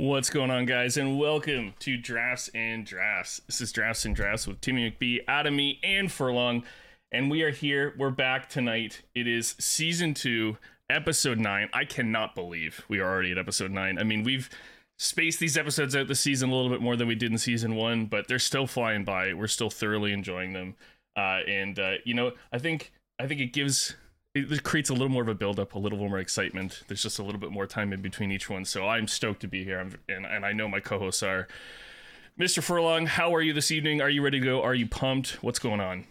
What's going on, guys, and welcome to Drafts and Drafts. This is Drafts and Drafts with Timmy McBee, Adamy, and Furlong, and we are here. We're back tonight. It is season two, episode nine. I cannot believe we are already at episode nine. I mean, we've spaced these episodes out this season a little bit more than we did in season one, but they're still flying by. We're still thoroughly enjoying them, uh, and uh, you know, I think I think it gives it creates a little more of a build up, a little more excitement. There's just a little bit more time in between each one. So I'm stoked to be here. I'm, and, and I know my co hosts are. Mr. Furlong, how are you this evening? Are you ready to go? Are you pumped? What's going on?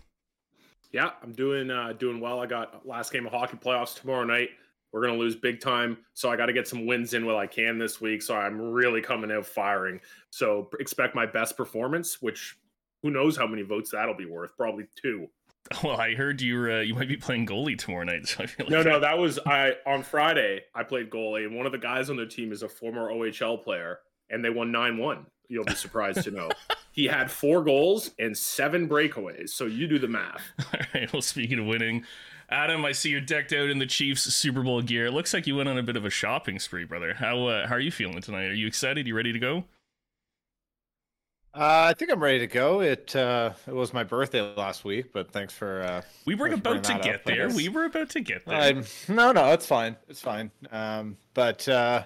Yeah, I'm doing uh, doing well. I got last game of hockey playoffs tomorrow night. We're gonna lose big time, so I got to get some wins in while I can this week. So I'm really coming out firing. So expect my best performance, which who knows how many votes that'll be worth? Probably two. Well, I heard you uh, you might be playing goalie tomorrow night. So I feel like no, no, that was I on Friday. I played goalie, and one of the guys on the team is a former OHL player, and they won nine one. You'll be surprised to know he had four goals and seven breakaways. So you do the math. All right. Well, speaking of winning, Adam, I see you're decked out in the Chiefs Super Bowl gear. It looks like you went on a bit of a shopping spree, brother. How uh, how are you feeling tonight? Are you excited? You ready to go? Uh, I think I'm ready to go. It uh, it was my birthday last week, but thanks for. Uh, we were about to get up, there. We were about to get there. I'm, no, no, it's fine. It's fine. Um, but uh,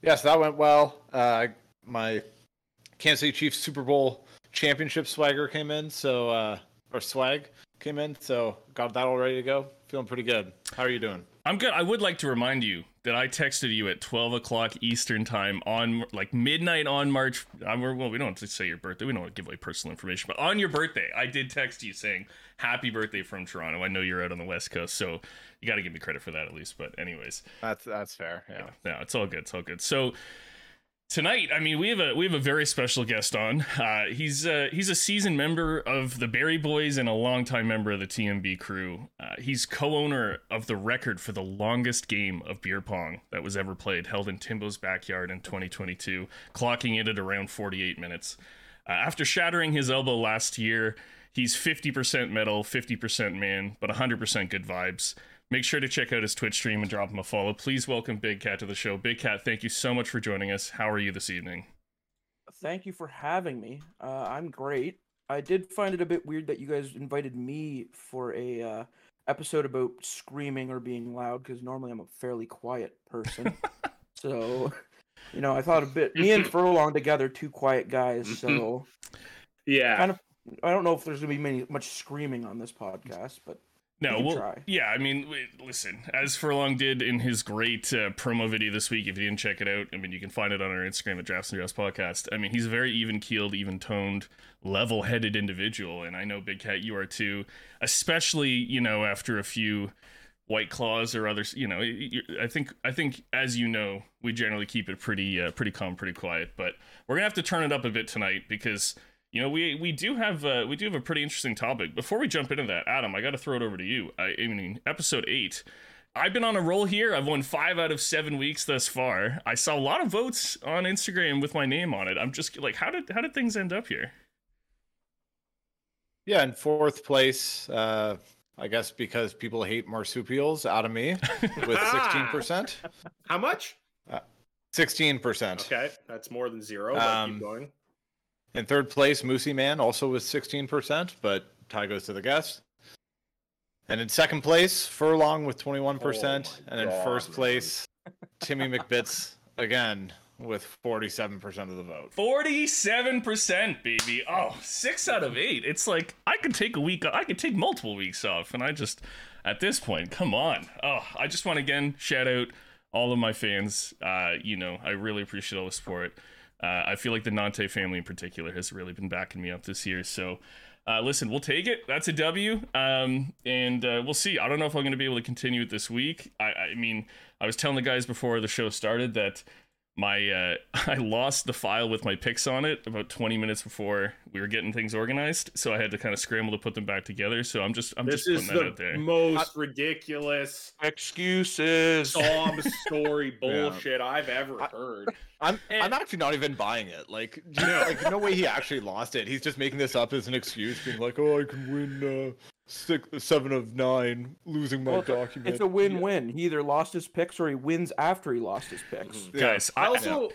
yes, that went well. Uh, my Kansas City Chiefs Super Bowl championship swagger came in, so uh, or swag came in, so got that all ready to go. Feeling pretty good. How are you doing? I'm good. I would like to remind you that I texted you at 12 o'clock Eastern time on like midnight on March. Uh, I'm, well, we don't have to say your birthday. We don't want to give away personal information, but on your birthday, I did text you saying happy birthday from Toronto. I know you're out on the West Coast, so you got to give me credit for that at least. But anyways, that's that's fair. Yeah, yeah, no, it's all good. It's all good. So tonight i mean we have a we have a very special guest on. Uh, he's uh, he's a seasoned member of the barrie boys and a longtime member of the tmb crew. Uh, he's co-owner of the record for the longest game of beer pong that was ever played held in timbo's backyard in 2022 clocking it at around 48 minutes. Uh, after shattering his elbow last year he's 50% metal 50% man but 100% good vibes Make sure to check out his Twitch stream and drop him a follow. Please welcome Big Cat to the show. Big Cat, thank you so much for joining us. How are you this evening? Thank you for having me. Uh, I'm great. I did find it a bit weird that you guys invited me for a uh, episode about screaming or being loud because normally I'm a fairly quiet person. so, you know, I thought a bit me and Furlong together, two quiet guys. So, yeah, kind of. I don't know if there's gonna be many much screaming on this podcast, but no, we well, try. yeah. I mean, listen, as Furlong did in his great uh, promo video this week. If you didn't check it out, I mean, you can find it on our Instagram at Drafts and Drafts Podcast. I mean, he's a very even keeled, even toned, level headed individual, and I know Big Cat, you are too. Especially, you know, after a few White Claws or others. You know, I think I think as you know, we generally keep it pretty uh, pretty calm, pretty quiet. But we're gonna have to turn it up a bit tonight because you know, we we do have uh, we do have a pretty interesting topic. Before we jump into that, Adam, I got to throw it over to you. I, I mean, episode eight. I've been on a roll here. I've won five out of seven weeks thus far. I saw a lot of votes on Instagram with my name on it. I'm just like, how did how did things end up here? Yeah, in fourth place, uh, I guess because people hate marsupials out of me with sixteen percent. How much? Uh, sixteen percent. Okay, that's more than zero. Um, keep going. In third place, Moosey Man, also with 16%, but tie goes to the guest. And in second place, Furlong with 21%. Oh and in God, first place, Timmy McBits again with 47% of the vote. 47%, baby. Oh, six out of eight. It's like I could take a week, off, I could take multiple weeks off. And I just, at this point, come on. Oh, I just want to again shout out all of my fans. Uh, you know, I really appreciate all the support. Uh, I feel like the Nante family in particular has really been backing me up this year. So, uh, listen, we'll take it. That's a W. Um, and uh, we'll see. I don't know if I'm going to be able to continue it this week. I, I mean, I was telling the guys before the show started that my uh, I lost the file with my picks on it about 20 minutes before we were getting things organized, so I had to kind of scramble to put them back together. So I'm just I'm this just putting that out there. Most ridiculous excuses, sob story bullshit yeah. I've ever heard. I'm and, I'm actually not even buying it. Like, you know, like no way he actually lost it. He's just making this up as an excuse, being like, "Oh, I can win uh, six, seven of nine, losing my well, document." It's a win-win. He either lost his picks or he wins after he lost his picks. Mm-hmm. Guys, I also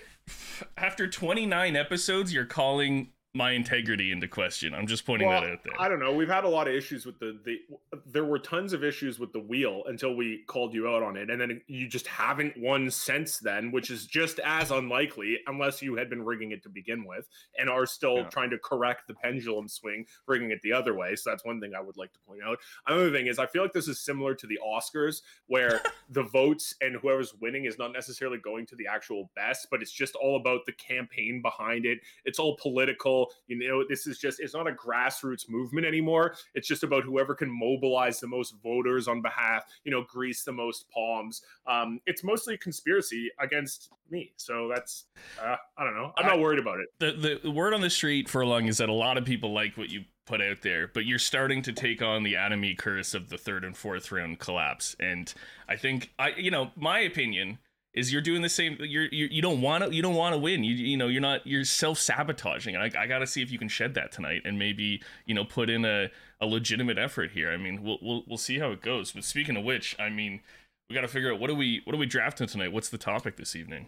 after 29 episodes, you're calling my integrity into question. I'm just pointing Well, that out there. I don't know. We've had a lot of issues with the the. There were tons of issues with the wheel until we called you out on it, and then you just haven't won since then, which is just as unlikely unless you had been rigging it to begin with, and are still Yeah. trying to correct the pendulum swing, rigging it the other way. So that's one thing I would like to point out. Another thing is, I feel like this is similar to the Oscars, where the votes and whoever's winning is not necessarily going to the actual best, but it's just all about the campaign behind it. It's all political. You know, this is just, it's not a grassroots movement anymore. It's just about whoever can mobilize the most voters on behalf, you know, grease the most palms. Um, it's mostly a conspiracy against me. So that's, uh, I don't know. I'm not worried about it. the, the word on the street Furlong is that a lot of people like what you put out there, but you're starting to take on the enemy curse of the third and fourth round collapse. And I think I, you know, my opinion is you're doing the same. You're, you're you don't want to you don't want to win. You you know you're not you're self sabotaging. I, I got to see if you can shed that tonight and maybe you know put in a, a legitimate effort here. I mean we'll, we'll we'll see how it goes. But speaking of which, I mean we got to figure out what are we what are we drafting tonight? What's the topic this evening?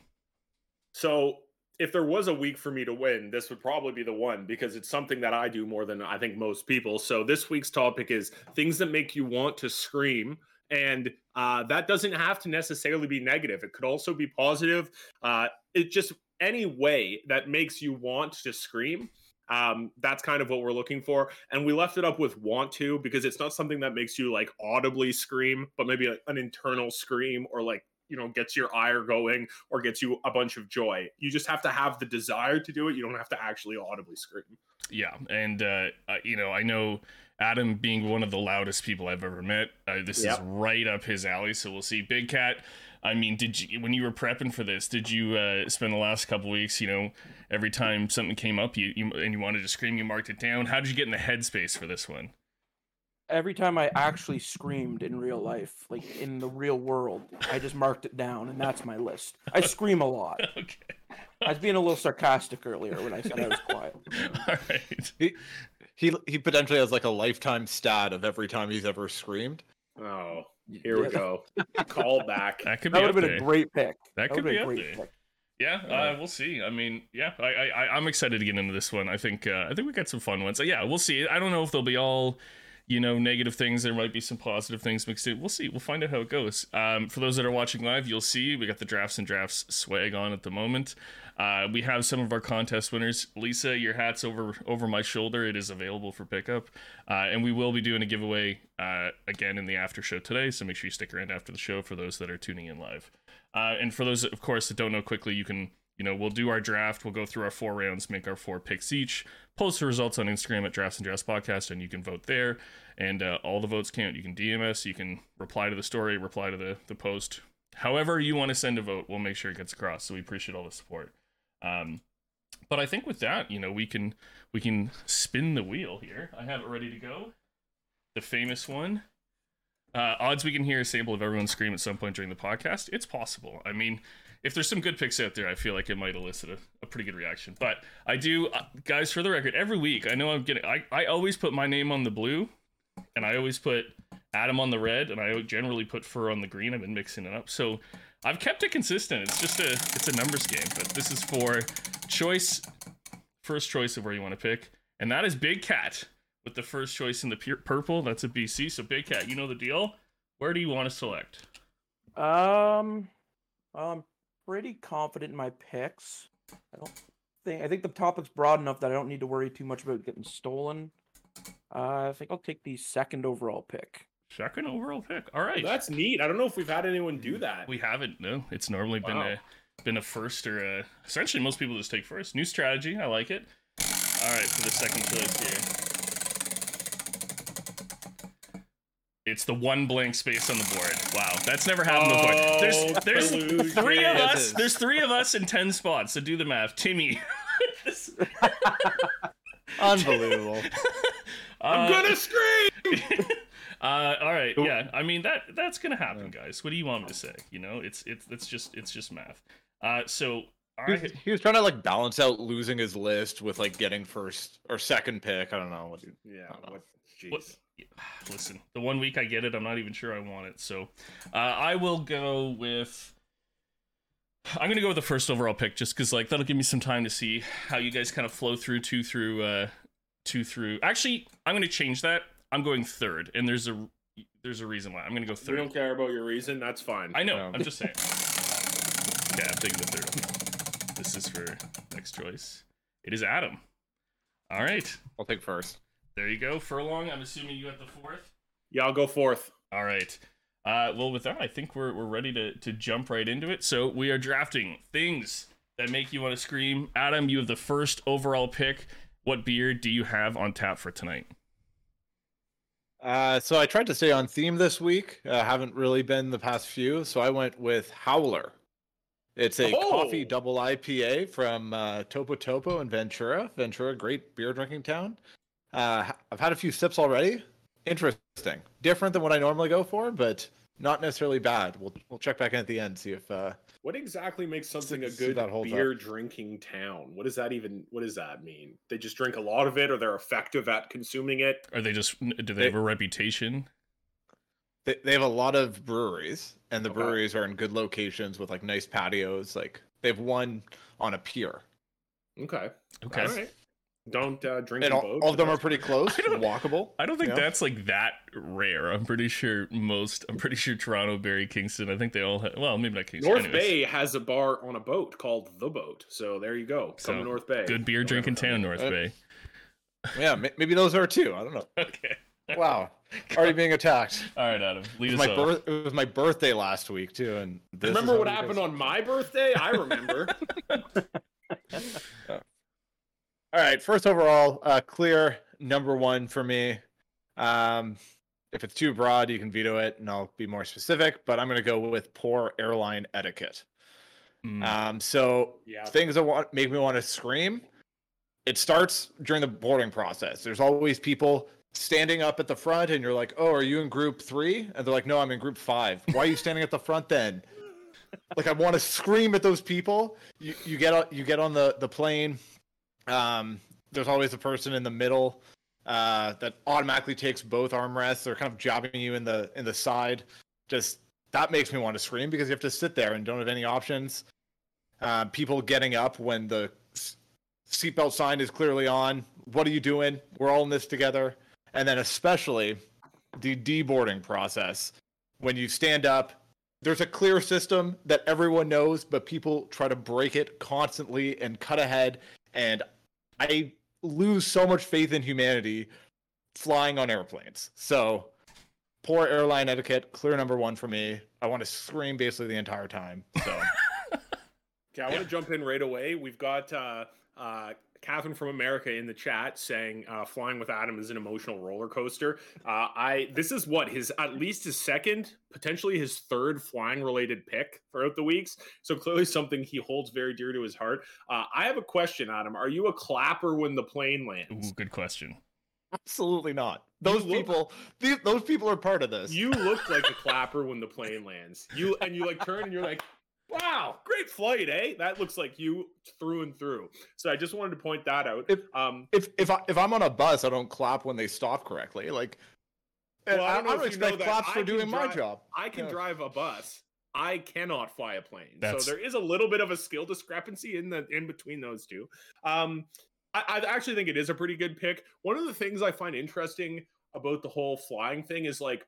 So if there was a week for me to win, this would probably be the one because it's something that I do more than I think most people. So this week's topic is things that make you want to scream. And uh, that doesn't have to necessarily be negative. It could also be positive. Uh, it just any way that makes you want to scream. Um, that's kind of what we're looking for. And we left it up with want to because it's not something that makes you like audibly scream, but maybe an internal scream or like, you know, gets your ire going or gets you a bunch of joy. You just have to have the desire to do it. You don't have to actually audibly scream. Yeah, and uh, you know, I know Adam being one of the loudest people I've ever met. Uh, this Yep. is right up his alley. So we'll see. Big Cat. I mean, did you when you were prepping for this? Did you uh, spend the last couple weeks? You know, every time something came up, you, you and you wanted to scream, you marked it down. How did you get in the headspace for this one? Every time I actually screamed in real life, like in the real world, I just marked it down, and that's my list. I scream a lot. okay, I was being a little sarcastic earlier when I said I was quiet. all right. He, he he potentially has like a lifetime stat of every time he's ever screamed. Oh, here we go. Call back. That could That be would have been a great pick. That could be have up been a great pick. Yeah, uh, we'll see. I mean, yeah, I, I, I- I'm excited to get into this one. I think, uh, I think we got some fun ones. Uh, yeah, we'll see. I don't know if they'll be all, you know, negative things. There might be some positive things mixed in. We'll see. We'll find out how it goes. Um, for those that are watching live, you'll see we got the drafts and drafts swag on at the moment. Uh, we have some of our contest winners. Lisa, your hat's over over my shoulder. It is available for pickup, uh, and we will be doing a giveaway uh, again in the after show today. So make sure you stick around after the show for those that are tuning in live. Uh, and for those, of course, that don't know quickly, you can, you know, we'll do our draft. We'll go through our four rounds, make our four picks each, post the results on Instagram at Drafts and Drafts Podcast, and you can vote there. And uh, all the votes count. You can DM us, you can reply to the story, reply to the, the post. However, you want to send a vote, we'll make sure it gets across. So we appreciate all the support. Um, but I think with that, you know, we can we can spin the wheel here. I have it ready to go. The famous one. Uh, odds we can hear a sample of everyone scream at some point during the podcast. It's possible. I mean, if there's some good picks out there, I feel like it might elicit a, a pretty good reaction. But I do, uh, guys, for the record, every week, I know I'm getting, I, I always put my name on the blue, and I always put Adam on the red, and I generally put Fur on the green. I've been mixing it up. So I've kept it consistent. It's just a, it's a numbers game, but this is for choice, first choice of where you want to pick. And that is Big Cat with the first choice in the purple. That's a BC. So Big Cat, you know the deal. Where do you want to select? Um, I'm pretty confident in my picks. I don't think I think the topic's broad enough that I don't need to worry too much about getting stolen. Uh, I think I'll take the second overall pick. Second overall pick. All right. That's neat. I don't know if we've had anyone do that. we haven't. No, it's normally been a been a first or a. Essentially, most people just take first. New strategy. I like it. All right, for the second choice here. It's the one blank space on the board. Wow, that's never happened Oh, before. There's there's collusion. three of us. There's three of us in ten spots. So do the math, Timmy. Unbelievable. I'm uh, gonna scream. uh, all right, yeah. I mean that that's gonna happen, guys. What do you want me to say? You know, it's it's it's just it's just math. Uh, so all he, was, right, he was trying to like balance out losing his list with like getting first or second pick. I don't know what. Yeah. Don't know. What, jeez. What- listen, the one week I get it, I'm not even sure I want it. So uh, I will go with. I'm gonna go with the first overall pick just because like that'll give me some time to see how you guys kind of flow through two through uh two through. Actually, I'm gonna change that. I'm going third, and there's a there's a reason why I'm gonna go We third. don't care about your reason. That's fine. I know. Yeah. I'm just saying. Yeah, I'm taking the third one. This is for next choice. It is Adam. All right, I'll take first. there you go. Furlong. I'm assuming you got the fourth. yeah, I'll go fourth. All right. Uh, well, with that, I think we're, we're ready to, to jump right into it. So we are drafting things that make you want to scream. Adam, you have the first overall pick. What beer do you have on tap for tonight? Uh, so I tried to stay on theme this week. Uh, haven't really been the past few, so I went with Howler. It's a coffee Oh. double IPA from uh, Topa Topa in Ventura. Ventura, great beer drinking town. Uh, I've had a few sips already. Interesting, different than what I normally go for, but not necessarily bad. We'll we'll check back in at the end see if uh, What exactly makes something a good that holds beer drinking town? What does that even? What does that mean? They just drink a lot of it, or they're effective at consuming it? Are they just, do they They- have a reputation? they, they have a lot of breweries, and the Okay. breweries are in good locations with like nice patios. Like they have one on a pier, Okay, Okay. all right. Don't uh, drink and in all, boats, all of them are pretty close, I walkable. I don't think Yeah. that's like that rare. I'm pretty sure most, I'm pretty sure Toronto, Barrie, Kingston, I think they all have, well, maybe not Kingston. North anyways. Bay has a bar on a boat called the Boat. So there you go. Come So, to North Bay. Good beer Don't drinking town. North Uh, Bay. Yeah, maybe those are too. I don't know. Okay. Wow, already being attacked. All right, Adam. Lead It us was my off. birth. It was my birthday last week too, and this Remember what happened guys- on my birthday? I remember. All right, first overall, uh, clear number one for me. Um, if it's too broad, you can veto it, and I'll be more specific. But I'm going to go with poor airline etiquette. Mm. Um, so yeah. things that want make me want to scream. It starts during the boarding process. There's always people standing up at the front, and you're like, "Oh, are you in group three? And they're like, "No, I'm in group five. Why are you standing at the front then?" like I want to scream at those people. You you get on you get on the the plane. Um, there's always a person in the middle uh, that automatically takes both armrests. They're kind of jabbing you in the in the side. Just that makes me want to scream because you have to sit there and don't have any options. Uh, people getting up when the seatbelt sign is clearly on. What are you doing? We're all in this together. And then especially the deboarding process. When you stand up, there's a clear system that everyone knows, but people try to break it constantly and cut ahead. And I lose so much faith in humanity flying on airplanes. So poor airline etiquette, clear number one for me. I want to scream basically the entire time. So Okay, I want to jump in right away. We've got uh, uh, Catherine from America in the chat saying uh, "Flying with Adam is an emotional roller coaster." Uh, I this is what his at least his second, potentially his third flying related pick throughout the weeks. So clearly something he holds very dear to his heart. Uh, I have a question, Adam. Are you a clapper when the plane lands? Ooh, good question. absolutely not. Those look- people, these, those people are part of this. You look like a clapper when the plane lands. You and you like turn and you're like, "Wow, great flight, eh?" That looks like you through and through. So I just wanted to point that out. If- Um, if if I, if I'm on a bus, I don't clap when they stop correctly. Like, Well, I I, don't I don't you know expect claps for can doing my job. I can Yeah. drive a bus. I cannot fly a plane. That's- So there is a little bit of a skill discrepancy in the in between those two. Um, I, I actually think it is a pretty good pick. One of the things I find interesting about the whole flying thing is like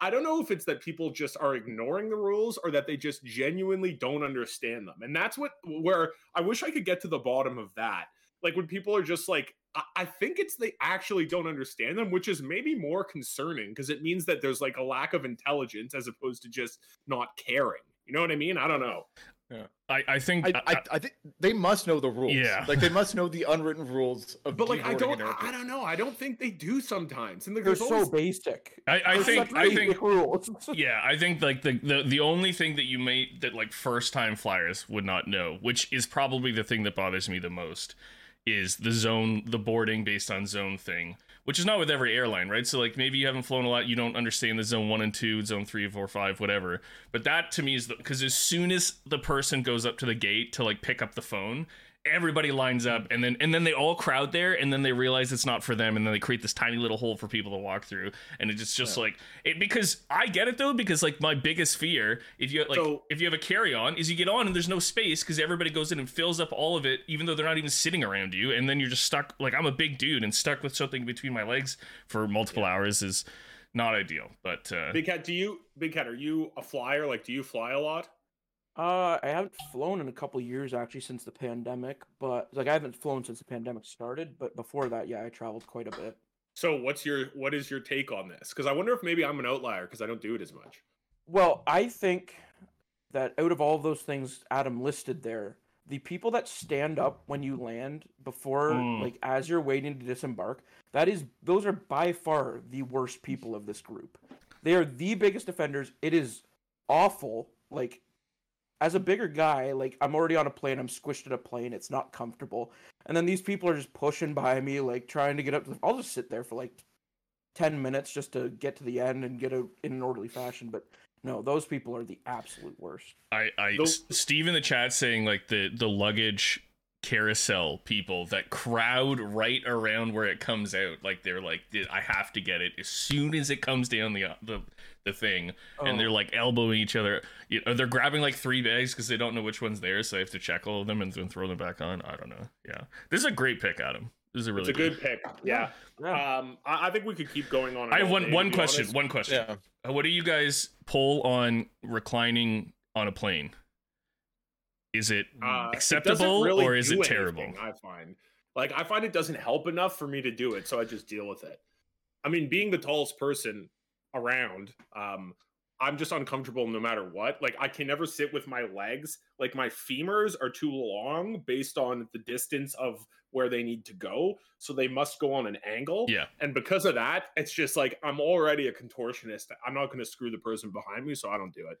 I- don't know if it's that people just are ignoring the rules or that they just genuinely don't understand them. And that's what where I wish I could get to the bottom of that. Like when people are just like, I think it's they actually don't understand them, which is maybe more concerning because it means that there's like a lack of intelligence as opposed to just not caring. You know what I mean? I don't know. I, I think I, I, I think they must know the rules. Yeah. like they must know the unwritten rules of. But like I don't I, don't know. I don't think they do sometimes. And like, They're so always basic. I, I think such I think rules. yeah, I think like the, the the only thing that you may that like first time flyers would not know, which is probably the thing that bothers me the most, is the zone the boarding based on zone thing. Which is not with every airline, right? So like maybe you haven't flown a lot, you don't understand the zone one and two, zone three, four, five, whatever. But that to me is because as soon as the person goes up to the gate to like pick up the phone, everybody lines up and then and then they all crowd there and then they realize it's not for them and then they create this tiny little hole for people to walk through and it's just, just like it because I get it though because like my biggest fear if you like So- if you have a carry on is you get on and there's no space because everybody goes in and fills up all of it even though they're not even sitting around you and then you're just stuck like I'm a big dude and stuck with something between my legs for multiple hours is not ideal but uh Big Cat, do you Big Cat, are you a flyer? Like, do you fly a lot? Uh, I haven't flown in a couple years actually since the pandemic, but like I haven't flown since the pandemic started. But before that, yeah, I traveled quite a bit. So, what's your what is your take on this? Because I wonder if maybe I'm an outlier because I don't do it as much. Well, I think that out of all those things Adam listed there, the people that stand up when you land before, Mm. like as you're waiting to disembark, that is those are by far the worst people of this group. They are the biggest offenders. It is awful. Like as a bigger guy, like I'm already on a plane, I'm squished in a plane, it's not comfortable. And then these people are just pushing by me, like trying to get up to the I'll just sit there for like 10 minutes just to get to the end and get out in an orderly fashion. But no, those people are the absolute worst. I, I Those- S- Steve in the chat saying like the the luggage carousel people that crowd right around where it comes out like they're like I have to get it as soon as it comes down the the the thing and they're Oh. like elbowing each other you know, they're grabbing like three bags because they don't know which one's theirs so they have to check all of them and then throw them back on I don't know yeah this is a great pick Adam this is a really It's a good pick. Yeah. Yeah. Um, I, I think we could keep going on. I have one day, one question honest. one question Yeah. Uh, What do you guys pull on reclining on a plane? Is it Uh, it acceptable really or is it terrible? anything, I find. Like I find it doesn't help enough for me to do it, so I just deal with it. I mean, being the tallest person around, um, I'm just uncomfortable no matter what. Like I can never sit with my legs. Like my femurs are too long based on the distance of where they need to go, so they must go on an angle. Yeah. And because of that, it's just like I'm already a contortionist. I'm not going to screw the person behind me, so I don't do it.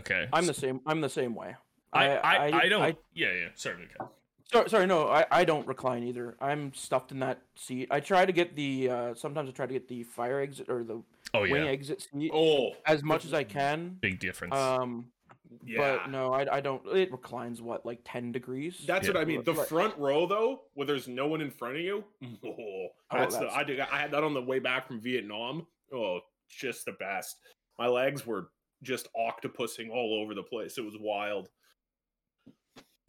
Okay. I'm the same. I'm the same way. I, I, I, don't. I, yeah, yeah. Sorry, okay. sorry, sorry, no, I, I don't recline either. I'm stuffed in that seat. I try to get the. Uh, sometimes I try to get the fire exit or the Oh wing yeah, exit seat Oh, as much as I can. big difference. Um, yeah. but no, I, I don't. It reclines what like ten degrees. That's Yeah. what I mean. The front row, though, where there's no one in front of you. Oh, that's, the. that's- I did. I had that on the way back from Vietnam. Oh, just the best. My legs were just octopusing all over the place. It was wild.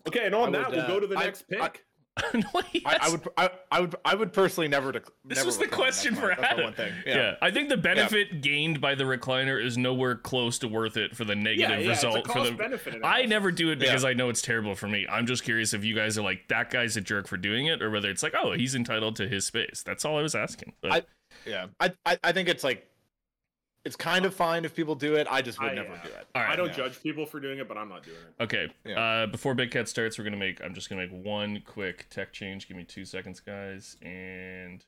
Okay, and on I that, would, we'll go uh, to the I- next I- pick. No, I, I would, I, I would, I would personally never. Dec- This never was the question for my- that's Adam. one thing. Yeah. Yeah. I think the benefit gained by the recliner is nowhere close to worth it for the negative yeah, result it's a for cost the. benefit. I never do it Yeah. because I know it's terrible for me. I'm just curious if you guys are like that guy's a jerk for doing it, or whether it's like, oh, he's entitled to his space. That's all I was asking. But I- Yeah, I, I, I think it's like, it's kind of fine if people do it. I just would I, never uh, do it. all right. I don't yeah. judge people for doing it, but I'm not doing it. Okay. Yeah. Uh, before Big Cat starts, we're gonna make. I'm just gonna make one quick tech change. Give me two seconds, guys, and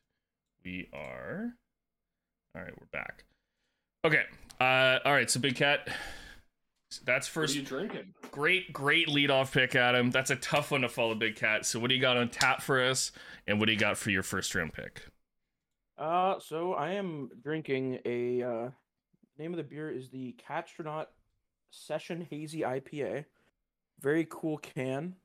we are. All right, we're back. Okay. Uh, all right. So Big Cat. That's What are first. you drinking? Great, great lead off pick, Adam. That's a tough one to follow, Big Cat. So what do you got on tap for us, and what do you got for your first round pick? Uh, so I am drinking a. Uh, name of the beer is the Catstronaut Session Hazy IPA. Very cool can.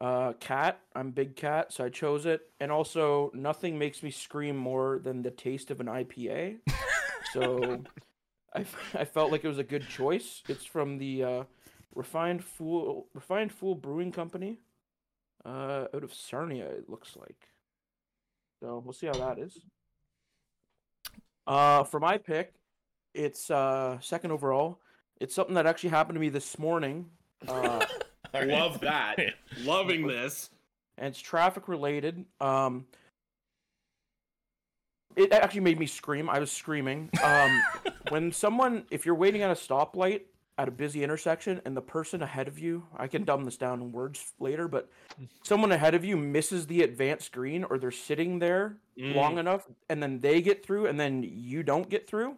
Uh, cat. I'm big cat, so I chose it. And also, nothing makes me scream more than the taste of an IPA. so, I, f- I felt like it was a good choice. It's from the uh, Refined Fool Refined Fool Brewing Company. Uh, out of Sarnia, it looks like. So we'll see how that is. Uh, for my pick, it's uh second overall. It's something that actually happened to me this morning. Uh, All right. Love that. Loving this. and it's traffic related. Um, it actually made me scream. I was screaming. Um, when someone, if you're waiting at a stoplight at a busy intersection and the person ahead of you, I can dumb this down in words later, but someone ahead of you misses the advanced green or they're sitting there Mm. long enough and then they get through and then you don't get through.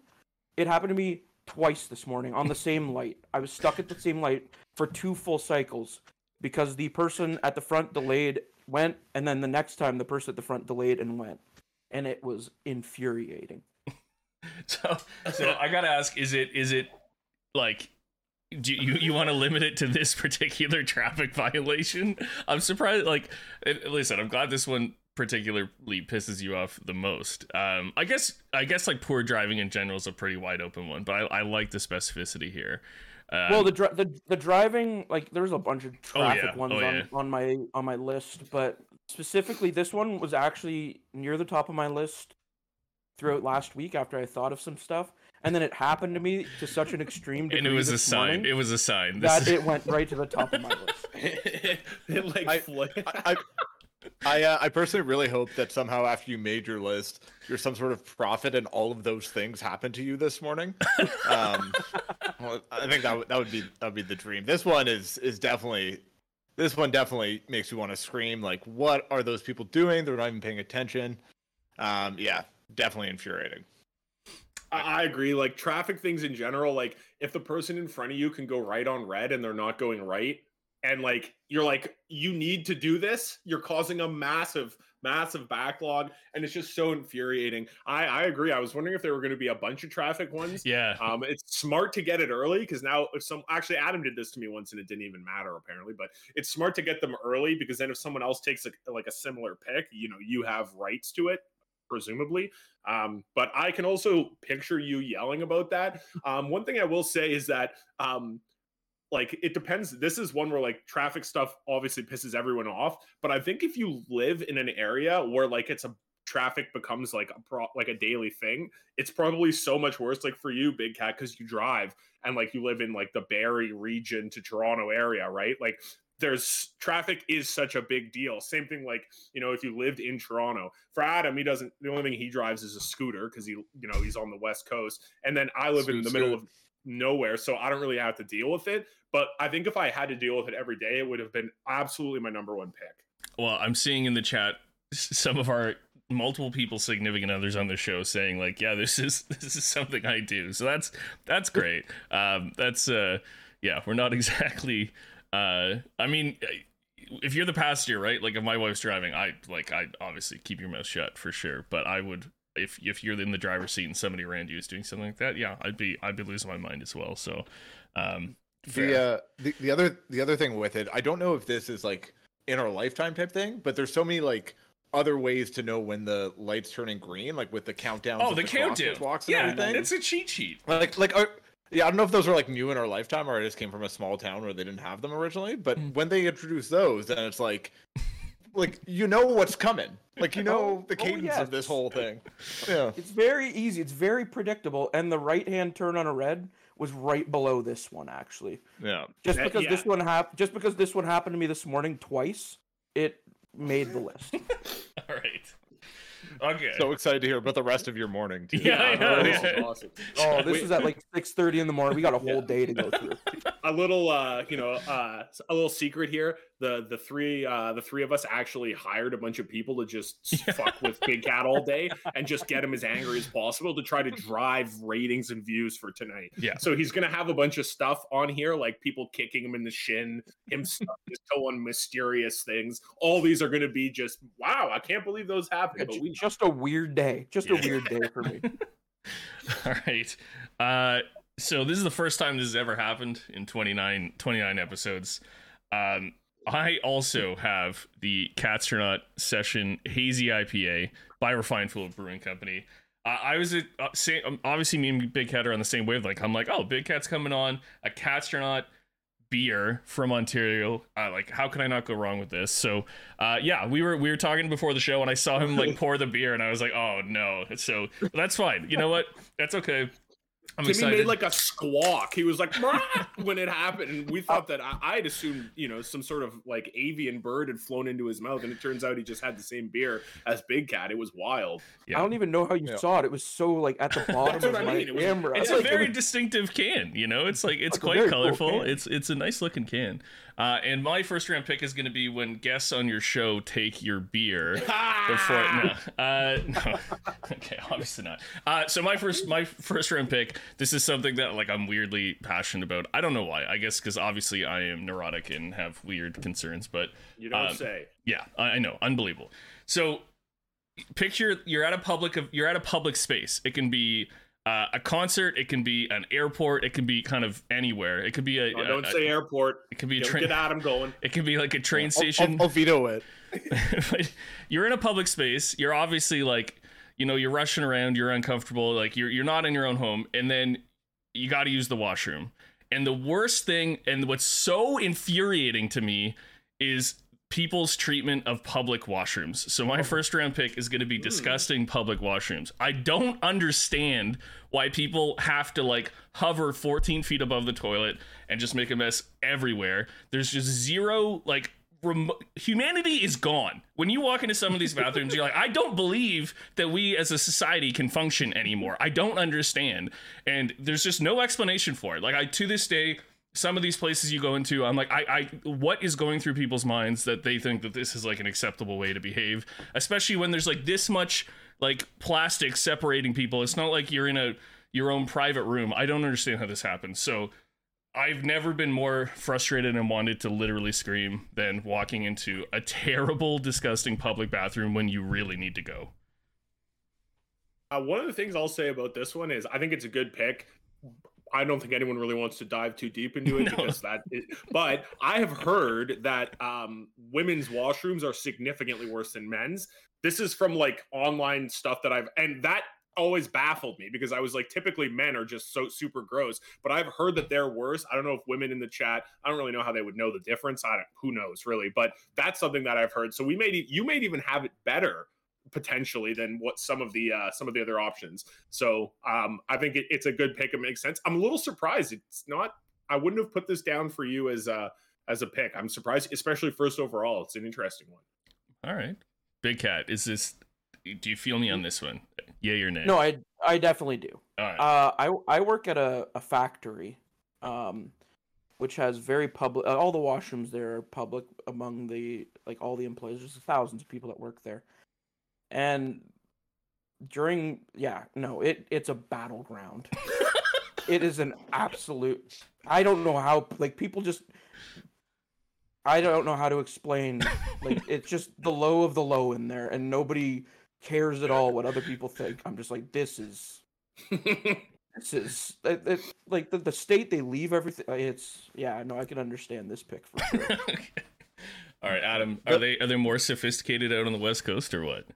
It happened to me twice this morning on the same light. I was stuck at the same light for two full cycles because the person at the front delayed, went, and then the next time the person at the front delayed and went. And it was infuriating. So, so I gotta ask: Is it is it like do you you want to limit it to this particular traffic violation? I'm surprised. Like, it- listen, I'm glad this one particularly pisses you off the most. Um, I guess I guess like poor driving in general is a pretty wide open one, but I, I like the specificity here. Um, well, the, dri- the the driving like there's a bunch of Oh, traffic yeah. ones Oh, on, yeah. on my on my list, but specifically this one was actually near the top of my list throughout last week after I thought of some stuff, and then it happened to me to such an extreme degree and it was a sign. It was a sign. This that is- it went right to the top of my list. it like I- fl- I, I, uh, I personally really hope that somehow after you made your list, you're some sort of prophet and all of those things happened to you this morning. Um, well, I think that would that would be that would be the dream. This one is is definitely this one definitely makes you want to scream. Like, what are those people doing? They're not even paying attention. Um, yeah, definitely infuriating. I I agree. Like traffic things in general, like if the person in front of you can go right on red and they're not going right, and like you're like, you need to do this, you're causing a massive, massive backlog, and it's just so infuriating. I, I agree. I was wondering if there were going to be a bunch of traffic ones. yeah. Um, it's smart to get it early because now if some actually Adam did this to me once and it didn't even matter apparently, but it's smart to get them early because then if someone else takes a, like a similar pick, you know, you have rights to it presumably. Um, but I can also picture you yelling about that. Um, one thing I will say is that um, like it depends. This is one where like traffic stuff obviously pisses everyone off, but I think if you live in an area where like it's a traffic becomes like a pro- like a daily thing, it's probably so much worse. Like for you, Big Cat, because you drive and like you live in like the Barrie region to Toronto area, right? Like there's traffic is such a big deal. Same thing like you know if you lived in Toronto. For Adam, he doesn't. The only thing he drives is a scooter because he you know he's on the west coast, and then I live in Scoot, the middle of nowhere, so I don't really have to deal with it. But I think if I had to deal with it every day, it would have been absolutely my number one pick. Well, I'm seeing in the chat some of our multiple people significant others on the show saying like yeah this is this is something i do so that's that's great um that's uh yeah we're not exactly uh i mean if you're the passenger right like if my wife's driving i like i obviously keep your mouth shut for sure but i would if if you're in the driver's seat and somebody around you is doing something like that yeah i'd be i'd be losing my mind as well so um The uh, the the other the other thing with it, I don't know if this is like in our lifetime type thing, but there's so many like other ways to know when the light's turning green, like with the countdown. oh the countdown walks and yeah everything. it's a cheat sheet like like uh, yeah, I don't know if those were like new in our lifetime or I just came from a small town where they didn't have them originally. But Mm. when they introduced those, then it's like, like you know what's coming. Like you know Oh, the oh, cadence of this whole thing. Yeah. It's very easy. It's very predictable, and the right hand turn on a red was right below this one actually. Yeah. Just That- because yeah. this one hap- just because this one happened to me this morning twice, it made the list. all right okay So excited to hear about the rest of your morning. Too. Yeah, I know, this is yeah. awesome. Oh, this Wait. was at like six thirty in the morning. We got a whole day to go through. a little uh you know uh a little secret here the the three uh the three of us actually hired a bunch of people to just fuck with big cat all day and just get him as angry as possible to try to drive ratings and views for tonight Yeah. so he's gonna have a bunch of stuff on here like people kicking him in the shin him stuck his toe on mysterious things all these are gonna be just wow i can't believe those happened but we Just a weird day. Just a weird day for me. All right. Uh, so this is the first time this has ever happened in 29, 29 episodes. Um, I also have the Catstronaut Session Hazy IPA by Refined Brewing Company. I was at uh, same, um, obviously me and Big Cat are on the same wavelength. I'm like, oh, Big Cat's coming on a Catstronaut beer from Ontario. Uh, like, how can I not go wrong with this? So, uh, yeah, we were we were talking before the show, and I saw him like pour the beer, and I was like, oh no. So that's fine. You know what? That's okay. I'm Timmy excited. made like a squawk. He was like "Brah!" when it happened, and we thought that I, I'd assumed you know some sort of like avian bird had flown into his mouth, and it turns out he just had the same beer as Big Cat. It was wild. Yeah. I don't even know how you Yeah. saw it. It was so like at the bottom That's of what I my mean. It was- camera. it's Like, a it very was- distinctive can you know it's like it's It's quite very cool colorful it's it's a nice looking can uh, and my first round pick is going to be when guests on your show take your beer before no uh no okay obviously not uh so my first my first round pick this is something that like i'm weirdly passionate about i don't know why i guess because obviously i am neurotic and have weird concerns but You don't Um, say. yeah, I I know, unbelievable. So picture you're at a public of you're at a public space. It can be uh, a concert. It can be an airport. It can be kind of anywhere. It could be a. No, don't a- say airport. It could be a Get, train. get Adam going. It could be like a train I'll- station. I'll, I'll veto it. but you're in a public space. You're obviously like, you know, you're rushing around. You're uncomfortable. Like you're you're not in your own home, and then you got to use the washroom. And the worst thing, and what's so infuriating to me, is people's treatment of public washrooms. So my oh. first round pick is going to be hmm. disgusting public washrooms. I don't understand why people have to like hover 14 feet above the toilet and just make a mess everywhere. There's just zero like remo- humanity is gone. When you walk into some of these bathrooms, you're like, I don't believe that we as a society can function anymore. I don't understand, and there's just no explanation for it. Like I to this day. Some of these places you go into, I'm like, I, I, what is going through people's minds that they think that this is like an acceptable way to behave, especially when there's like this much like plastic separating people. It's not like you're in a your own private room. I don't understand how this happens. So I've never been more frustrated and wanted to literally scream than walking into a terrible, disgusting public bathroom when you really need to go. Uh, one of the things I'll say about this one is I think it's a good pick. I don't think anyone really wants to dive too deep into it No. because that. Is, but I have heard that um, women's washrooms are significantly worse than men's. This is from like online stuff that I've, and that always baffled me because I was like, typically men are just so super gross, but I've heard that they're worse. I don't know if women in the chat, I don't really know how they would know the difference. I don't, who knows really, but that's something that I've heard. So we may, you may even have it better potentially than what some of the uh, some of the other options. So um, I think it, it's a good pick. It makes sense. I'm a little surprised. It's not. I wouldn't have put this down for you as a as a pick. I'm surprised, especially first overall. It's an interesting one. All right. Big Cat, is this do you feel me on this one? Yay or nay? No, I I definitely do. All right. Uh, I I work at a, a factory, um, which has very public. Uh, all the washrooms there are public among the like all the employees. There's thousands of people that work there, and during yeah no it it's a battleground. it is an absolute. I don't know how like people just. I don't know how to explain. Like it's just the low of the low in there, and nobody cares at all what other people think. I'm just like this is this is it, it, like the, the state they leave everything. It's yeah, no, I can understand this pick for sure. Okay. All right, Adam. Are they are they more sophisticated out on the West Coast or what?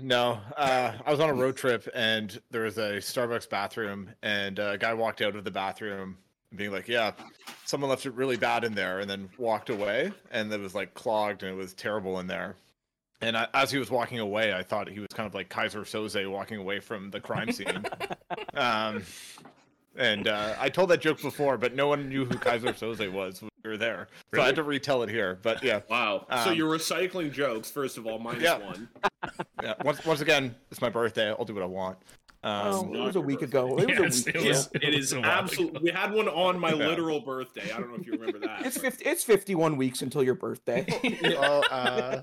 No, uh, I was on a road trip and there was a Starbucks bathroom, and a guy walked out of the bathroom being like, "Yeah, someone left it really bad in there," and then walked away, and it was like clogged and it was terrible in there. And I, as he was walking away, I thought he was kind of like Keyser Söze walking away from the crime scene. um, and uh, I told that joke before, but no one knew who Keyser Söze was when we were there, so I had to retell it here. But yeah, wow. so Um, you're recycling jokes. First of all, minus Yeah. one. yeah. Once, once again, it's my birthday. I'll do what I want. Oh, Um, it was a week ago. It was a week it ago. was- It is absolutely. We had one on my Yeah. literal birthday. I don't know if you remember that. It's fifty. It's fifty-one weeks until your birthday. well, uh,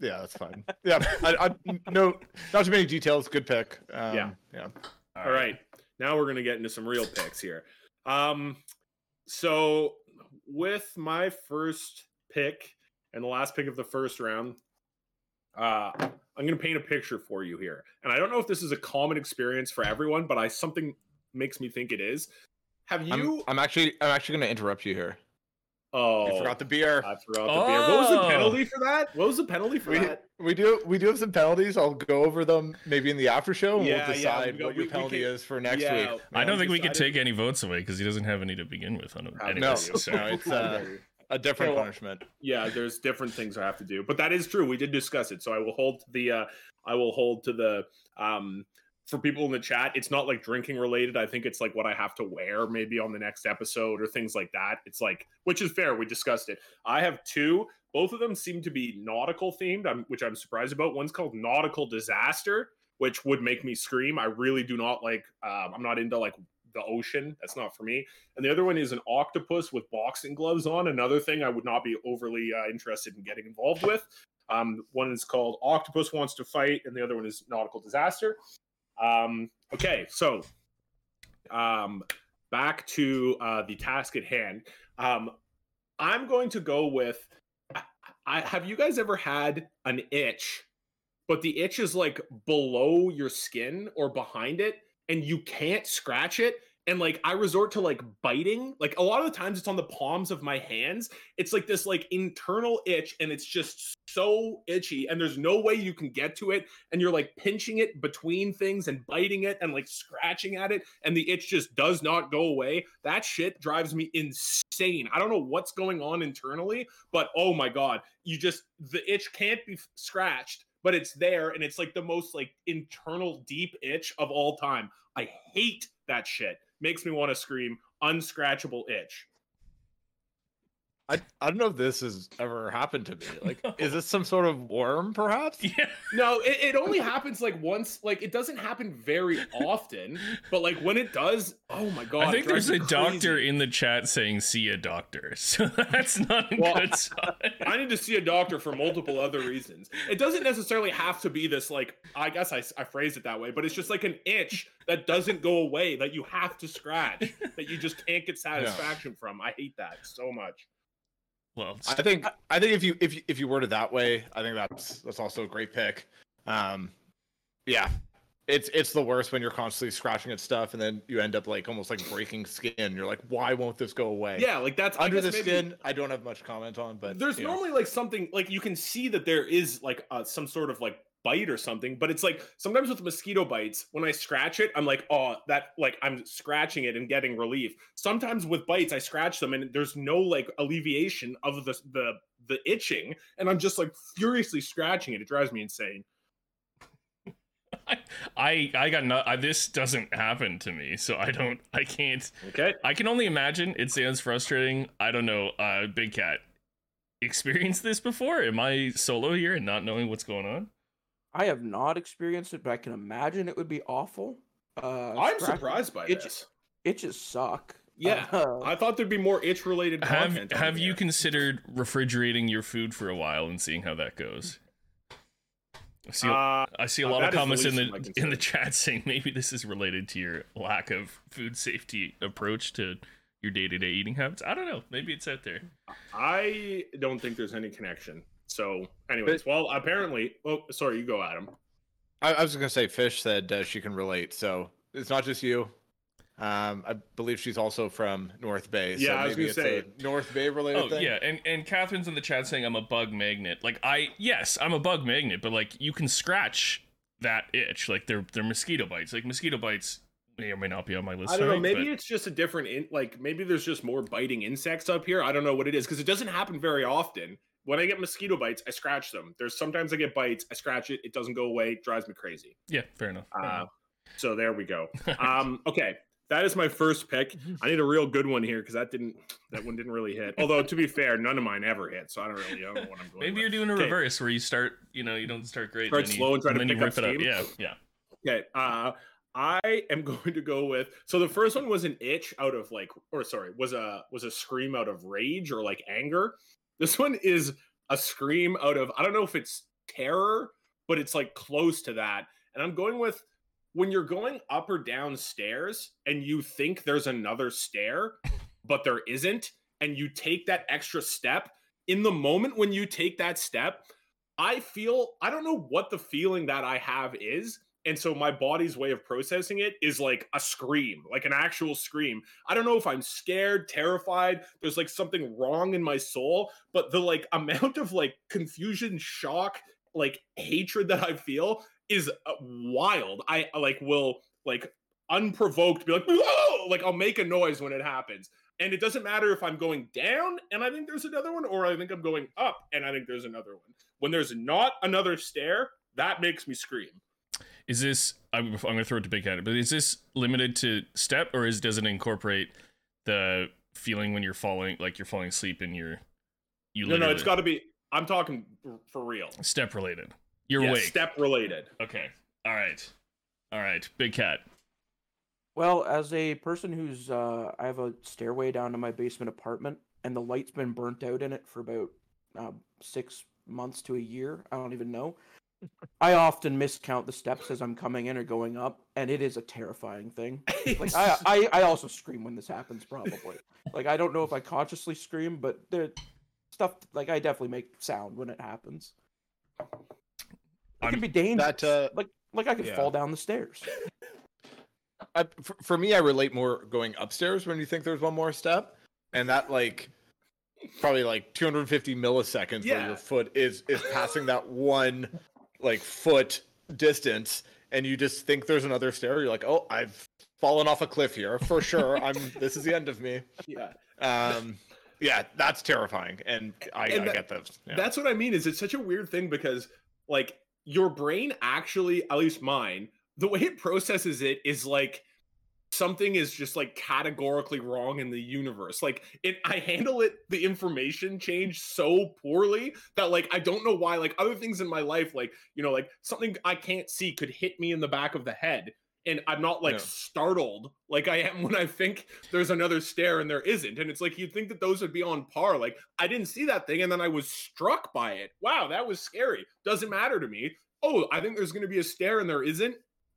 yeah, that's fine. Yeah, I, I, no, not too many details. Good pick. Um, Yeah. yeah. All right. Now we're gonna get into some real picks here. Um, so with my first pick and the last pick of the first round, uh, I'm gonna paint a picture for you here. And I don't know if this is a common experience for everyone, but I something makes me think it is. Have you? I'm, I'm actually, I'm actually going to interrupt you here. oh, You forgot the beer. I forgot the beer. What was the Oh. penalty for that? What was the penalty for We, that? We do, we do have some penalties. I'll go over them maybe in the after show, and Yeah, yeah, we'll decide we go- what your we penalty can- is for next Yeah, week. I don't we think we can take any votes away because he doesn't have any to begin with. On Uh, anyways, no, so- no, it's uh, a different well, punishment. yeah there's different things i have to do but that is true we did discuss it so i will hold to the uh i will hold to the um for people in the chat it's not like drinking related. I think it's like what i have to wear maybe on the next episode or things like that. It's like which is fair. We discussed it. I have two. Both of them seem to be nautical themed which i'm surprised about. One's called nautical disaster which would make me scream. I really do not like um, i'm not into like the ocean. That's not for me. And the other one is an octopus with boxing gloves on. Another thing I would not be overly uh, interested in getting involved with. Um, one is called Octopus Wants to Fight, and the other one is Nautical Disaster. Um, okay, so um, back to uh, the task at hand. Um, I'm going to go with. I, I, have you guys ever had an itch but the itch is like below your skin or behind it, and you can't scratch it. And like I resort to like biting. Like a lot of the times it's on the palms of my hands. It's like this like internal itch, and it's just so itchy, and there's no way you can get to it. And you're like pinching it between things and biting it and like scratching at it, and the itch just does not go away. That shit drives me insane. I don't know what's going on internally, but oh my god, you just the itch can't be scratched but it's there and it's like the most like internal deep itch of all time. I hate that shit. Makes me want to scream unscratchable itch. I, I don't know if this has ever happened to me. Like, is this some sort of worm, perhaps? Yeah. No, it, it only happens like once. Like it doesn't happen very often, but like when it does, oh my god! I think there's a me doctor in the chat saying see a doctor. So that's not a Well, good sign. I need to see a doctor for multiple other reasons. It doesn't necessarily have to be this like I guess I, I phrased it that way, but it's just like an itch that doesn't go away that you have to scratch that you just can't get satisfaction from. I hate that so much. Well, I think I think if you if you, if you word it that way, I think that's that's also a great pick. Um, yeah, it's it's the worst when you're constantly scratching at stuff and then you end up like almost like breaking skin. You're like, why won't this go away? Yeah, like that's I under the maybe- skin, I don't have much comment on, but there's you know. normally like something like you can see that there is like uh, some sort of like bite or something but it's like sometimes with mosquito bites when i scratch it i'm like oh that like i'm scratching it and getting relief sometimes with bites i scratch them and there's no like alleviation of the the the itching and i'm just like furiously scratching it it drives me insane I I got no. I, this doesn't happen to me, so I don't. I can't. okay I can only imagine. It sounds frustrating. I don't know. Uh, Big Cat, experienced this before? Am I solo here and not knowing what's going on? I have not experienced it, but I can imagine it would be awful. Uh, i'm scratch- surprised by it- this Itches suck. yeah Uh, i thought there'd be more itch related Have content on Have you considered refrigerating your food for a while and seeing how that goes? I see. uh, I see a uh, lot of that is the comments in the in the chat saying maybe this is related to your lack of food safety approach to your day to day eating habits. I don't know. Maybe it's out there. I don't think there's any connection. So, anyways, well, apparently, oh, sorry, you go, Adam. I, I was gonna say Fish said uh, she can relate, so it's not just you. Um, I believe she's also from North Bay. So Yeah, I was maybe gonna it's a North Bay related Oh thing. yeah, and and Catherine's in the chat saying I'm a bug magnet. Like I yes, I'm a bug magnet, but like you can scratch that itch. Like they're they're mosquito bites. Like mosquito bites may or may not be on my list. I don't know. Maybe but- it's just a different, in, like maybe there's just more biting insects up here. I don't know what it is because it doesn't happen very often. When I get mosquito bites, I scratch them. There's sometimes I get bites, I scratch it, it doesn't go away, it drives me crazy. yeah, fair enough. fair Uh, enough. so there we go. Um, okay, that is my first pick. I need a real good one here because that didn't, that one didn't really hit. Although to be fair, none of mine ever hit, so I don't really know what I'm going. Maybe with. you're doing a Okay. reverse where you start, you know, you don't start great, Start slow you, and try to then you pick up it up. steam? Yeah, yeah. Okay. Uh I am going to go with so the first one was an itch out of like or sorry, was a was a scream out of rage or like anger. This one is a scream out of I don't know if it's terror, but it's like close to that. And I'm going with when you're going up or down stairs and you think there's another stair, but there isn't, and you take that extra step, in the moment when you take that step, I feel I don't know what the feeling that I have is. And so my body's way of processing it is like a scream, like an actual scream. I don't know if I'm scared, terrified, there's like something wrong in my soul, but the like amount of like confusion, shock, like hatred that I feel is uh, wild. I uh, like will like unprovoked be like, Whoa! like I'll make a noise when it happens. And it doesn't matter if I'm going down and I think there's another one, or I think I'm going up and I think there's another one. When there's not another stair, that makes me scream. Is this? I'm, I'm going to throw it to Big Cat, but is this limited to step, or is does it incorporate the feeling when you're falling, like you're falling asleep and you're you No, no, literally- it's got to be. I'm talking for real. step related. You're Yeah, awake. step related. Okay. All right. All right. Big Cat. Well, as a person who's, uh, I have a stairway down to my basement apartment, and the light's been burnt out in it for about uh, six months to a year. I don't even know. I often miscount the steps as I'm coming in or going up, and it is a terrifying thing. Like I, I, I also scream when this happens. Probably. like I don't know if I consciously scream, but the stuff like I definitely make sound when it happens. It I'm- could be dangerous. that, uh, like like I could yeah. fall down the stairs. I, for, for me, I relate more going upstairs when you think there's one more step, and that like probably like 250 milliseconds where your foot is is passing that one like foot distance, and you just think there's another stair. You're like, oh, I've fallen off a cliff here for sure. I'm this is the end of me. Yeah. Um, yeah, that's terrifying, and I, And I that- get those. Yeah. That's what I mean. Is it's such a weird thing because like your brain actually, at least mine, the way it processes it is like something is just like categorically wrong in the universe. Like it, I handle it the information change so poorly that like I don't know why. Like other things in my life, like you know, like something I can't see could hit me in the back of the head. And I'm not like Yeah. startled like I am when I think there's another stair and there isn't. And it's like you'd think that those would be on par. Like I didn't see that thing and then I was struck by it. Wow, that was scary. Doesn't matter to me. Oh, I think there's going to be a stair and there isn't.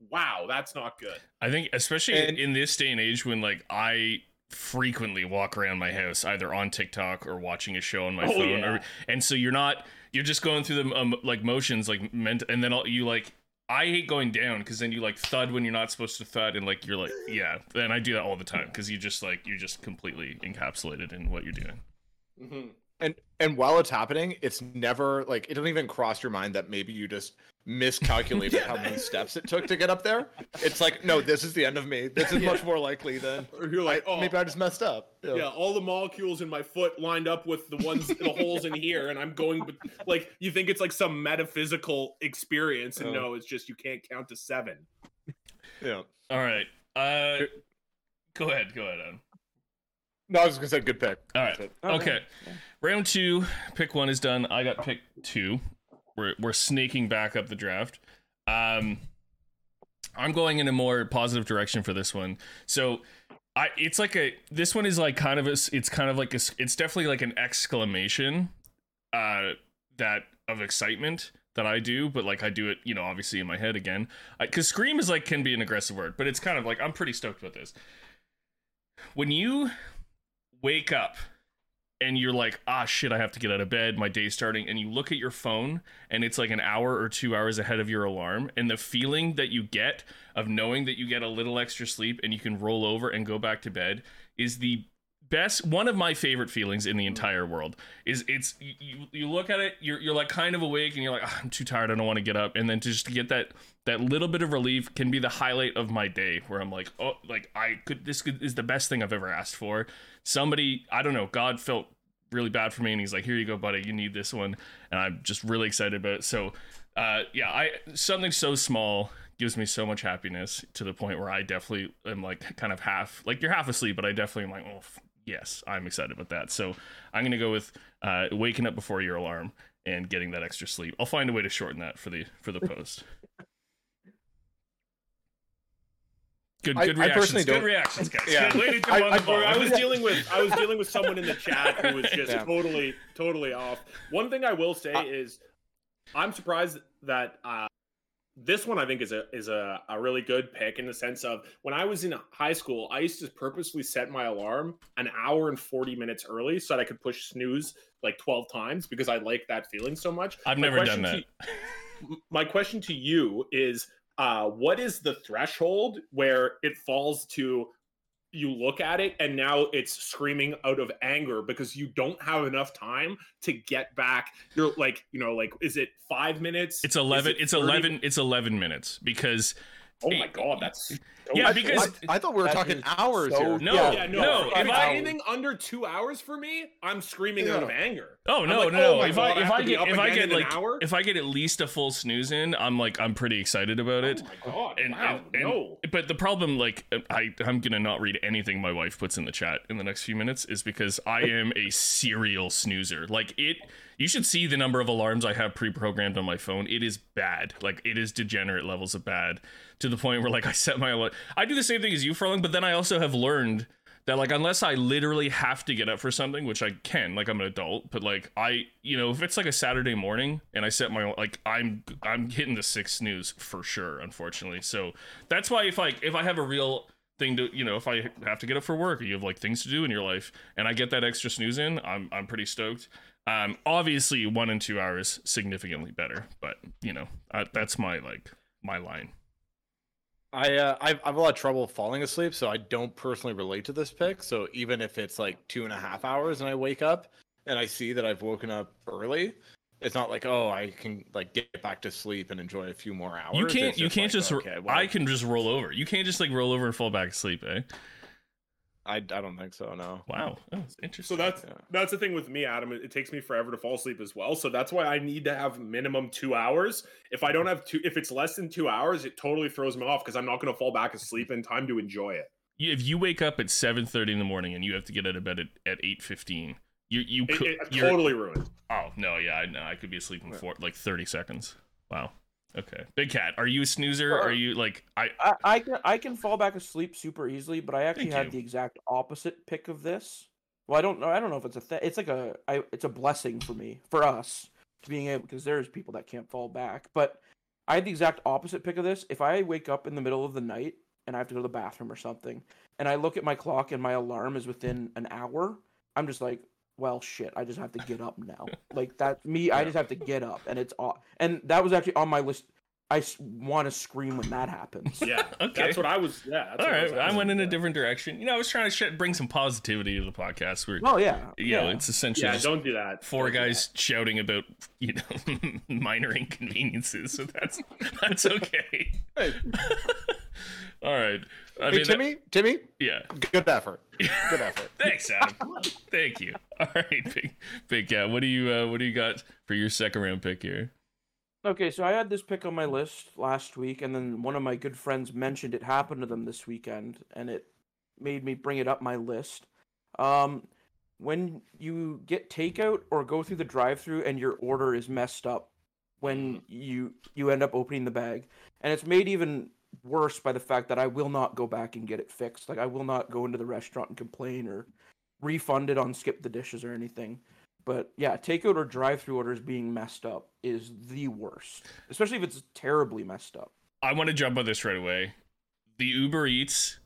Wow, that's not good. I think especially And- in this day and age when like I frequently walk around my house either on TikTok or watching a show on my Oh, phone yeah. or and so you're not you're just going through the um, like motions like meant and then all, you like I hate going down because then you like thud when you're not supposed to thud and like you're like yeah and I do that all the time because you just like you're just completely encapsulated in what you're doing. Mhm. and and while it's happening, it's never like it doesn't even cross your mind that maybe you just miscalculated Yeah. how many steps it took to get up there. It's like, no, this is the end of me. This is much more likely than Or you're like, I- oh, maybe I just messed up. yeah, all the molecules in my foot lined up with the ones, the holes in here, and I'm going, bet- like, you think it's like some metaphysical experience, and Oh. no, it's just you can't count to seven. yeah. All right, uh, go ahead, go ahead. Adam. No, I was gonna say good pick. All That's right. Okay. Yeah. Round two, pick one is done. I got pick two. We're we're snaking back up the draft. Um, I'm going in a more positive direction for this one. So, I it's like a this one is like kind of a it's kind of like a, it's definitely like an exclamation, uh, that of excitement that I do, but like I do it, you know, obviously in my head again. Because scream is like can be an aggressive word, but it's kind of like I'm pretty stoked about this. When you wake up and you're like, ah, shit, I have to get out of bed. My day's starting. And you look at your phone and it's like an hour or two hours ahead of your alarm. And the feeling that you get of knowing that you get a little extra sleep and you can roll over and go back to bed is the best one of my favorite feelings in the entire world is it's you, you look at it you're, you're like kind of awake and you're like "Ah, i'm too tired i don't want to get up and then just to just get that that little bit of relief can be the highlight of my day where i'm like oh like i could this could, is the best thing i've ever asked for somebody i don't know god felt really bad for me and he's like here you go buddy you need this one. And i'm just really excited about it. So uh yeah i something so small gives me so much happiness to the point where i definitely am like kind of half like you're half asleep but i definitely am like oh f- yes i'm excited about that. So i'm gonna go with uh waking up before your alarm and getting that extra sleep. I'll find a way to shorten that for the for the post good good I reactions personally good don't- reactions guys Yeah. good way to I- I- the ball. Or I was dealing with I was dealing with someone in the chat who was just Yeah. totally totally off. One thing I will say Uh, is I'm surprised that uh, this one I think is a is a, a really good pick in the sense of when I was in high school, I used to purposely set my alarm an hour and 40 minutes early so that I could push snooze like 12 times because I like that feeling so much. i've My never done that to- my question to you is uh, what is the threshold where it falls to you look at it and now it's screaming out of anger because you don't have enough time to get back you're like you know like is it five minutes It's eleven. it It's 30? eleven. It's eleven minutes because oh my god that's Yeah, I- because- I, I thought we were talking hours so- here. No, yeah no, no, if if I- anything under two hours for me i'm screaming out of anger oh no like, no oh if God, I if I get if I get like hour? if I get at least a full snooze in I'm like I'm pretty excited about it. oh my god And, wow and- and- no but the problem, like, I, I'm gonna not read anything my wife puts in the chat in the next few minutes, is because I am a serial snoozer. Like it, you should see the number of alarms I have pre-programmed on my phone. It is bad. Like it is degenerate levels of bad to the point where like I set my alarm. I do the same thing as you, Furlong, but then I also have learned that like unless I literally have to get up for something, which I can, like I'm an adult, but like I, you know, if it's like a Saturday morning and I set my like I'm I'm hitting the six snooze for sure, unfortunately. So that's why if I if I have a real thing to you know if I have to get up for work or you have like things to do in your life and I get that extra snooze in, I'm I'm pretty stoked. Um, obviously, one and two hours significantly better, but you know uh, that's my like my line. I uh, I've, I've a lot of trouble falling asleep, so I don't personally relate to this pick. So even if it's like two and a half hours and I wake up and I see that I've woken up early, it's not like oh I can like get back to sleep and enjoy a few more hours. You can't you can't like, just okay, well, I can just roll over. You can't just like roll over and fall back asleep, eh? I, I don't think so. No. Wow, oh, that's interesting. So that's Yeah. that's the thing with me, Adam. It, it takes me forever to fall asleep as well. So that's why I need to have minimum two hours. If I don't have two, if it's less than two hours, it totally throws me off because I'm not going to fall back asleep in time to enjoy it. If you wake up at seven thirty in the morning and you have to get out of bed at, at eight fifteen, you you could it you're- totally ruined. Oh no, yeah, I know. I could be asleep in four, like thirty seconds. Wow. Okay, Big Cat, are you a snoozer? Are you like I? I, I can I can fall back asleep super easily, but I actually Thank had you. the exact opposite pick of this. Well, I don't know. I don't know if it's a th- it's like a I, it's a blessing for me for us to being able because there's people that can't fall back. But I had the exact opposite pick of this. If I wake up in the middle of the night and I have to go to the bathroom or something, and I look at my clock and my alarm is within an hour, I'm just like, well, shit. I just have to get up now. like that me. I just have to get up, and it's off. And that was actually on my list. I want to scream when that happens. Yeah, Okay. that's what I was. Yeah, that's All what I went in a different direction. You know, I was trying to sh- bring some positivity to the podcast. Where Oh yeah. you yeah. know, it's essentially Yeah, don't do that. four Don't do guys shouting about you know minor inconveniences. So that's that's okay. Hey, All right. I hey mean, that- Timmy, Timmy, yeah. good effort. Good effort. Thanks, Adam. Thank you. All right, big big cat. What do you uh, what do you got for your second round pick here? Okay, so I had this pick on my list last week, and then one of my good friends mentioned it happened to them this weekend, and it made me bring it up my list. Um, when you get takeout or go through the drive-through and your order is messed up, when you you end up opening the bag, and it's made even worse by the fact that I will not go back and get it fixed. Like I will not go into the restaurant and complain or refund it on skip the dishes or anything. But yeah, takeout or drive-through orders being messed up is the worst, especially if it's terribly messed up. I want to jump on this right away. The Uber Eats,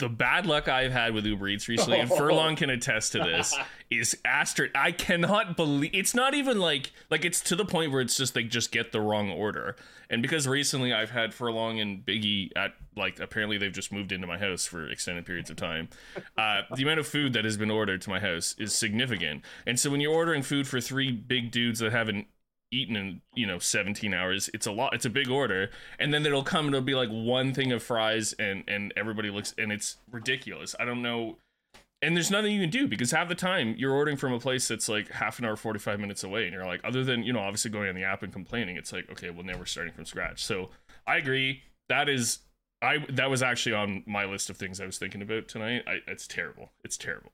the bad luck I've had with Uber Eats recently, and Furlong can attest to this, is asterisk. I cannot believe it's not even like like it's to the point where it's just they just get the wrong order. And because recently I've had Furlong and Biggie at like apparently they've just moved into my house for extended periods of time. Uh, the amount of food that has been ordered to my house is significant. And so when you're ordering food for three big dudes that haven't eaten in you know 17 hours it's a lot it's a big order. And then it'll come and it'll be like one thing of fries and and everybody looks and it's ridiculous. I don't know. And there's nothing you can do because half the time you're ordering from a place that's like half an hour 45 minutes away and you're like other than you know obviously going on the app and complaining it's like okay well now we're starting from scratch. So i agree. That is i that was actually on my list of things i was thinking about tonight. I, it's terrible. It's terrible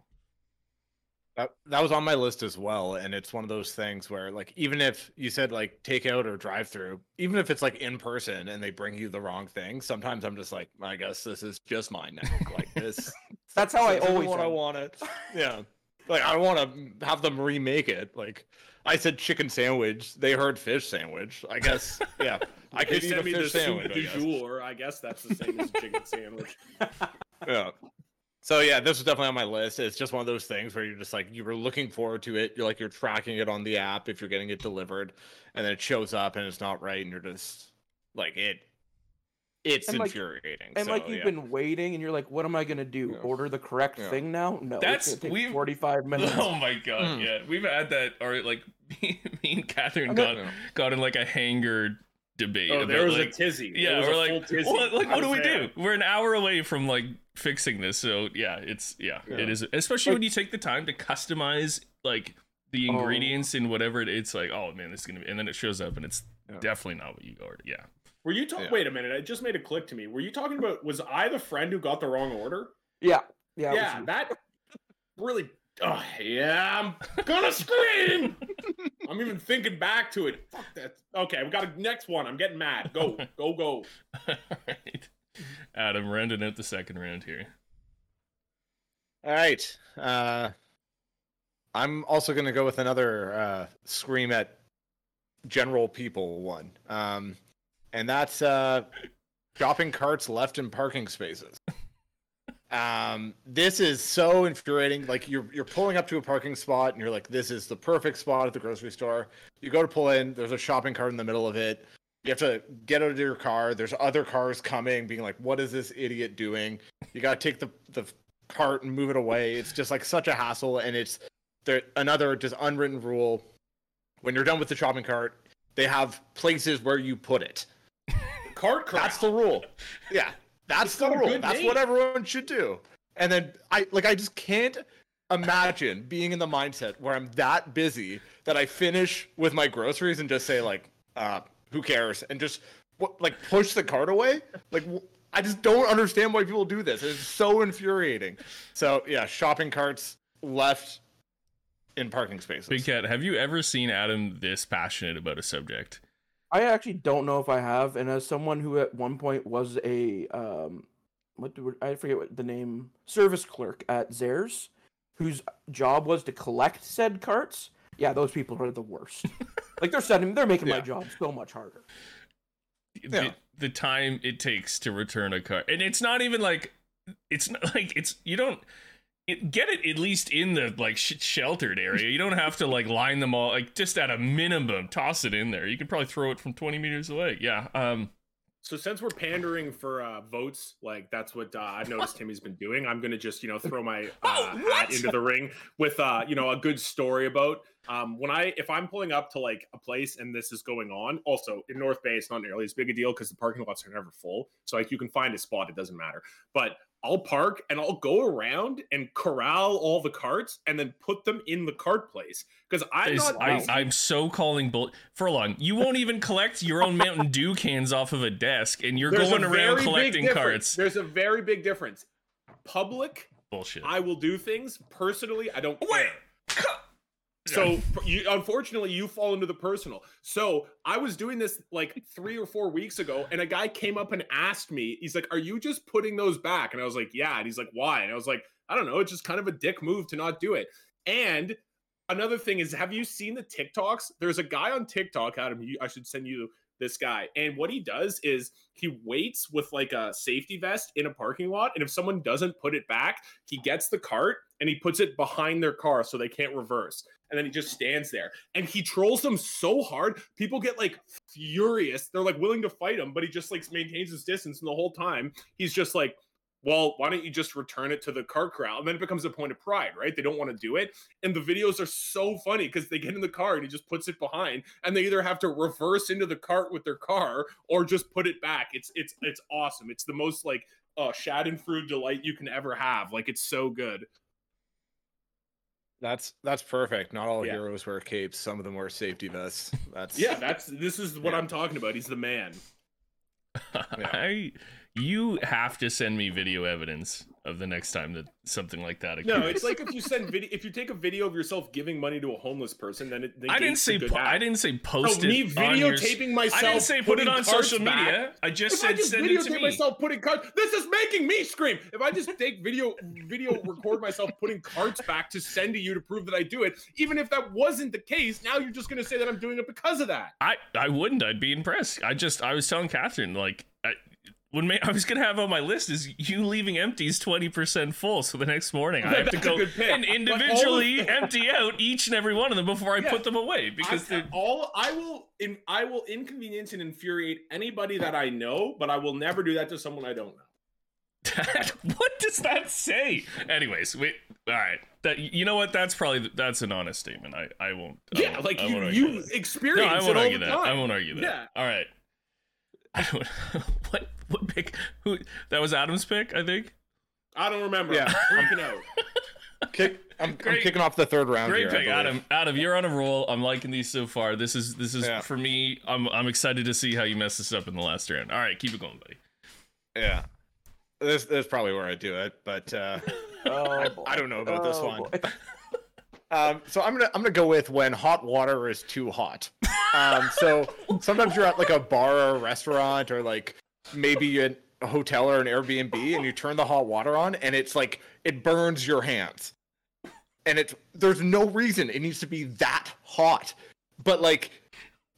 That, that was on my list as well, and it's one of those things where, like, even if you said like takeout or drive-through, even if it's like in person and they bring you the wrong thing, sometimes I'm just like, I guess this is just mine now. Like this, That's how I this isn't always what I am. wanted. Yeah, like I want to have them remake it. Like I said, chicken sandwich. They heard fish sandwich. I guess. Yeah, I They could eat a sent the fish sandwich. I du guess. jour. I guess that's the same as chicken sandwich. Yeah. So yeah, this was definitely on my list. It's just one of those things where you're just like you were looking forward to it. You're like you're tracking it on the app if you're getting it delivered, and then it shows up and it's not right, and you're just like it. It's And, like- infuriating. And so, like you've yeah. been waiting, and you're like, "What am I gonna do? Yeah. Order the correct Yeah. thing now? No, That's- we've- 45 minutes." Oh my god, Mm. yeah. We've had that or like me, me and Catherine I'm got not- got in like a hanger debate. Oh, about, there was like, a tizzy. Yeah, was we're a like, full tizzy. what, like, what do we there. do? We're an hour away from like fixing this, so yeah, it's yeah, Yeah. it is. Especially when you take the time to customize like the Oh. ingredients and whatever it, it's like. Oh man, this is gonna be, and then it shows up and it's Yeah. definitely not what you ordered. Yeah, Were you talking? Yeah. Wait a minute. It just made a click to me. Were you talking about? Was I the friend who got the wrong order? Yeah, yeah, Yeah, that really. Oh, yeah, I'm gonna scream. I'm even thinking back to it. Fuck that. Okay, we got a next one. I'm getting mad. Go, go, go. all right. Adam, rounding out the second round here. All right. Uh, I'm also going to go with another uh, scream at general people one, um, and that's uh, shopping carts left in parking spaces. Um, this is so infuriating. Like you're you're pulling up to a parking spot and you're like, this is the perfect spot at the grocery store. You go to pull in, there's a shopping cart in the middle of it. You have to get out of your car. There's other cars coming, being like, what is this idiot doing? You gotta take the the cart and move it away. It's just like such a hassle, and it's there another just unwritten rule. When you're done with the shopping cart, they have places where you put it. Cart crash. That's the rule. Yeah, that's It's the rule. That's name. what everyone should do. And then I like I just can't imagine being in the mindset where I'm that busy that I finish with my groceries and just say like, uh, who cares? And just what like push the cart away. Like wh- I just don't understand why people do this. It's so infuriating. So yeah, shopping carts left in parking spaces. Big Cat, have you ever seen Adam this passionate about a subject? I actually don't know if I have, and as someone who at one point was a um, what do I forget what the name service clerk at Zehrs, whose job was to collect said carts. Yeah, those people are the worst. like they're sending, they're making my job so much harder. the, Yeah. the time it takes to return a car and it's not even like it's not like it's you don't it, get it at least in the like sh- sheltered area. You don't have to like line them all like just at a minimum toss it in there. You could probably throw it from 20 meters away. Yeah um So since we're pandering for uh, votes, like that's what uh, I've noticed Timmy's been doing. I'm gonna just you know throw my uh, Oh, hat into the ring with uh, you know a good story about um, when I if I'm pulling up to like a place and this is going on. Also in North Bay, it's not nearly as big a deal because the parking lots are never full. So like you can find a spot, it doesn't matter. But I'll park and I'll go around and corral all the carts and then put them in the cart place because I'm not. I, I'm so calling bull furlong you won't even collect your own mountain dew cans off of a desk and you're There's going around collecting carts There's a very big difference. Public bullshit I will do things personally. I don't Wait. care. So you, unfortunately, you fall into the personal. So I was doing this like three or four weeks ago, and a guy came up and asked me, he's like, "Are you just putting those back?" And I was like, "Yeah." And he's like, "Why?" And I was like, "I don't know. It's just kind of a dick move to not do it." And another thing is, have you seen the TikToks? There's a guy on TikTok, Adam. I should send you this guy. And what he does is he waits with like a safety vest in a parking lot, and if someone doesn't put it back, he gets the cart and he puts it behind their car so they can't reverse. And then he just stands there and he trolls them so hard. People get like furious. They're like willing to fight him, but he just like maintains his distance. And the whole time he's just like, well, why don't you just return it to the cart crowd And then it becomes a point of pride, right? They don't want to do it. And the videos are so funny because they get in the car and he just puts it behind and they either have to reverse into the cart with their car or just put it back. It's it's it's awesome. It's the most like uh Schadenfreude delight you can ever have. Like it's so good. That's that's perfect. Not all Yeah. heroes wear capes. Some of them wear safety vests. That's Yeah, that's this is what Yeah. I'm talking about. He's the man. I you have to send me video evidence of the next time that something like that occurs. No, it's like if you send video if you take a video of yourself giving money to a homeless person, then it I didn't say po- I didn't say No, post it me on your- videotaping myself. I didn't say put it on social back. media. I just If I said just send it to videotape me. myself putting carts, this is making me scream. If I just take video, video record myself putting cards back to send to you to prove that I do it, even if that wasn't the case, now you're just gonna say that I'm doing it because of that. I I wouldn't. I'd be impressed. I just I was telling Catherine like I, when I was gonna have on my list is you leaving empties twenty percent full. So the next morning I have to go and individually empty out each and every one of them before I Yeah. put them away because I, all I will in, I will inconvenience and infuriate anybody that I know, but I will never do that to someone I don't know. what does that say? Anyways, wait. All right. That you know what? That's probably that's an honest statement. I I won't. I Yeah, won't- like I you won't argue you that. experience No, I it won't all argue the that. time. I won't argue that. Yeah. All right. I don't, what what pick? Who that was Adam's pick? I think. I don't remember. Yeah. I'm freaking out. Kick, I'm, I'm kicking off the third round. Great here, pick. Adam. Adam, you're on a roll. I'm liking these so far. This is this is Yeah. for me. I'm I'm excited to see how you mess this up in the last round. All right, keep it going, buddy. Yeah, this, this is probably where I do it, but uh, Oh, boy. I don't know about this one. um, so I'm gonna I'm gonna go with when hot water is too hot. Um, so sometimes you're at like a bar or a restaurant or like maybe a hotel or an Airbnb, and you turn the hot water on, and it's like it burns your hands, and it's there's no reason it needs to be that hot, but like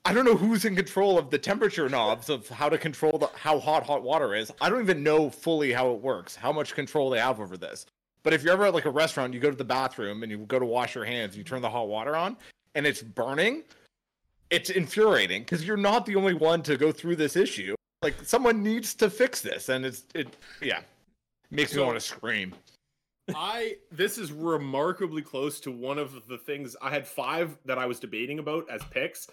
I don't know who's in control of the temperature knobs of how to control the, how hot hot water is. I don't even know fully how it works, how much control they have over this. But if you're ever at like a restaurant, you go to the bathroom and you go to wash your hands, you turn the hot water on, and it's burning. It's infuriating because you're not the only one to go through this issue. Like someone needs to fix this, and it's it yeah makes me want to scream. I this is remarkably close to one of the things I had five that I was debating about as picks.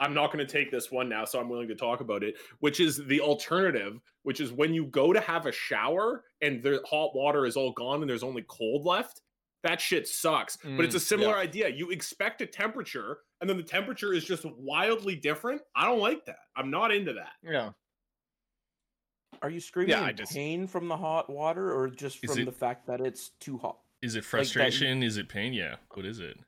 I'm not going to take this one now, so I'm willing to talk about it, which is the alternative, which is when you go to have a shower and the hot water is all gone and there's only cold left. That shit sucks. but it's a Mm, similar idea. You expect a temperature and then the temperature is just wildly different. I don't like that. I'm not into that. Yeah. Are you screaming I in just- pain from the hot water or just from it- the fact that it's too hot? Is it that you- frustration? Is it pain? Yeah. What is it?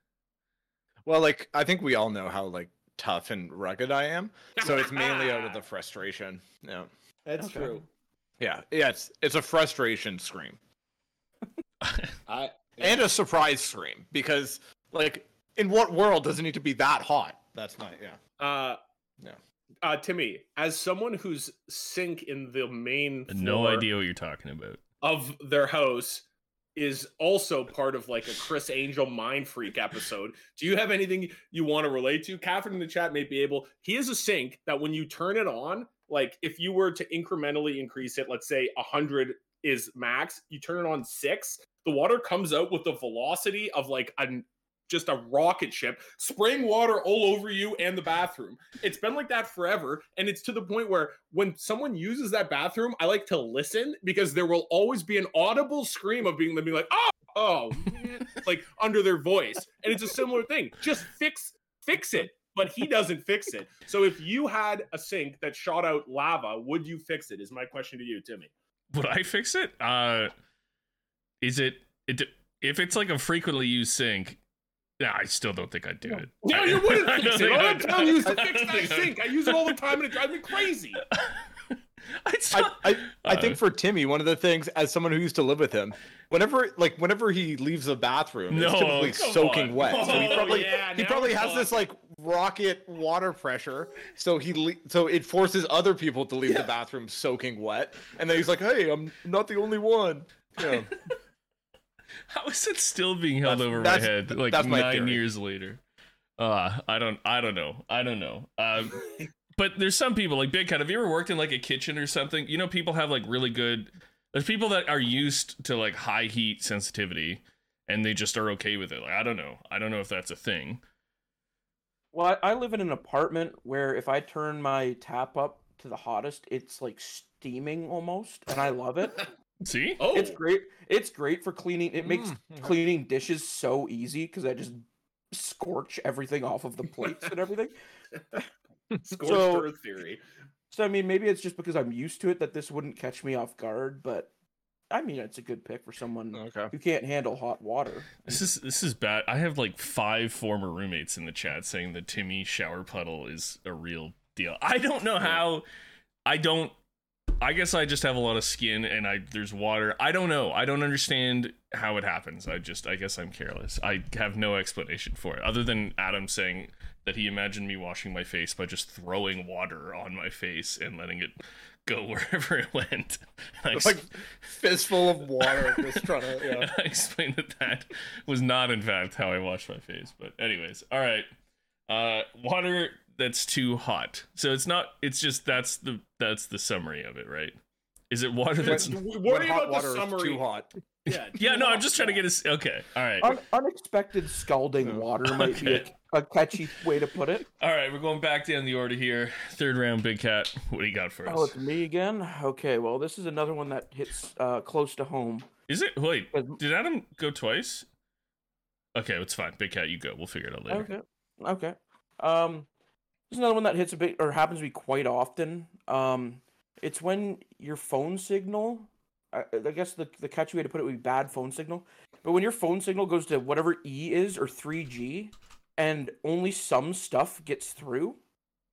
Well, like I think we all know how like tough and rugged I am, so it's mainly out of the frustration. Yeah. That's Okay. true. Yeah, yeah, it's it's a frustration scream I and a surprise scream because, like, in what world does it need to be that hot? That's not yeah. Uh, Yeah. Uh, Timmy, as someone whose sink in the main no idea what you're talking about. of their house is also part of like a Criss Angel mind freak episode. Do you have anything you want to relate to? Catherine in the chat may be able. He has a sink that when you turn it on, like if you were to incrementally increase it, let's say hundred is max, you turn it on six, the water comes out with the velocity of like a just a rocket ship, spraying water all over you and the bathroom. It's been like that forever. And it's to the point where when someone uses that bathroom, I like to listen because there will always be an audible scream of being being like, oh, oh, like under their voice. And it's a similar thing. Just fix fix it. But he doesn't fix it. So if you had a sink that shot out lava, would you fix it? Is my question to you, Timmy. Would I fix it? Uh, is it it if it's like a frequently used sink? Yeah, I still don't think I'd do it. No, I- you wouldn't I fix don't it. All I'm telling you is to fix that I'd- sink. I use it all the time and it drives me crazy. I'd I, I, I Uh, think for Timmy, one of the things as someone who used to live with him, whenever like whenever he leaves the bathroom, No, it's typically soaking on. wet. So he Oh, probably yeah, he probably we're has this like rocket water pressure. So he le- so it forces other people to leave Yeah. the bathroom soaking wet, and then he's like, "Hey, I'm not the only one." Yeah. how is it still being held That's- over my head like my nine theory. years later? Uh, I don't, I don't know, I don't know. Um, but there's some people like Big Cat. Have you ever worked in like a kitchen or something? You know, people have like really good. There's people that are used to like high heat sensitivity, and they just are okay with it. Like I don't know, I don't know if that's a thing. Well, I, I live in an apartment where if I turn my tap up to the hottest, it's like steaming almost, and I love it. See, Oh, It's great. It's great for cleaning. It makes Mm, okay. cleaning dishes so easy because I just scorch everything off of the plates and everything. scorched so- earth theory. So I mean, maybe it's just because I'm used to it that this wouldn't catch me off guard. But I mean, it's a good pick for someone okay. who can't handle hot water. This is this is bad. I have like five former roommates in the chat saying the Timmy shower puddle is a real deal. I don't know how. I don't. I guess I just have a lot of skin and I there's water. I don't know. I don't understand how it happens. I just I guess I'm careless. I have no explanation for it other than Adam saying that he imagined me washing my face by just throwing water on my face and letting it go wherever it went. I Like fistful of water, just trying to. Yeah. I explained that that was not, in fact, how I washed my face. But, anyways, all right. Uh, water that's too hot. So it's not. It's just that's the that's the summary of it, right? Is it water that's? W- When Worry hot about water the summary. too hot. Yeah, Yeah, too no. I'm just trying to get a. s- Okay, all right, Un- unexpected scalding Yeah. water might be a, a catchy way to put it. all right. We're going back down the order here. Third round, Big Cat. What do you got for us? Oh, it's me again. Okay, well, this is another one that hits uh, close to home. Is it? Wait, did Adam go twice? Okay, it's fine. Big Cat, you go. We'll figure it out later. Okay. Okay. Um, there's another one that hits a bit or happens to be quite often. Um, it's when your phone signal. I, I guess the the catchy way to put it would be bad phone signal. But when your phone signal goes to whatever E is or 3G, and only some stuff gets through,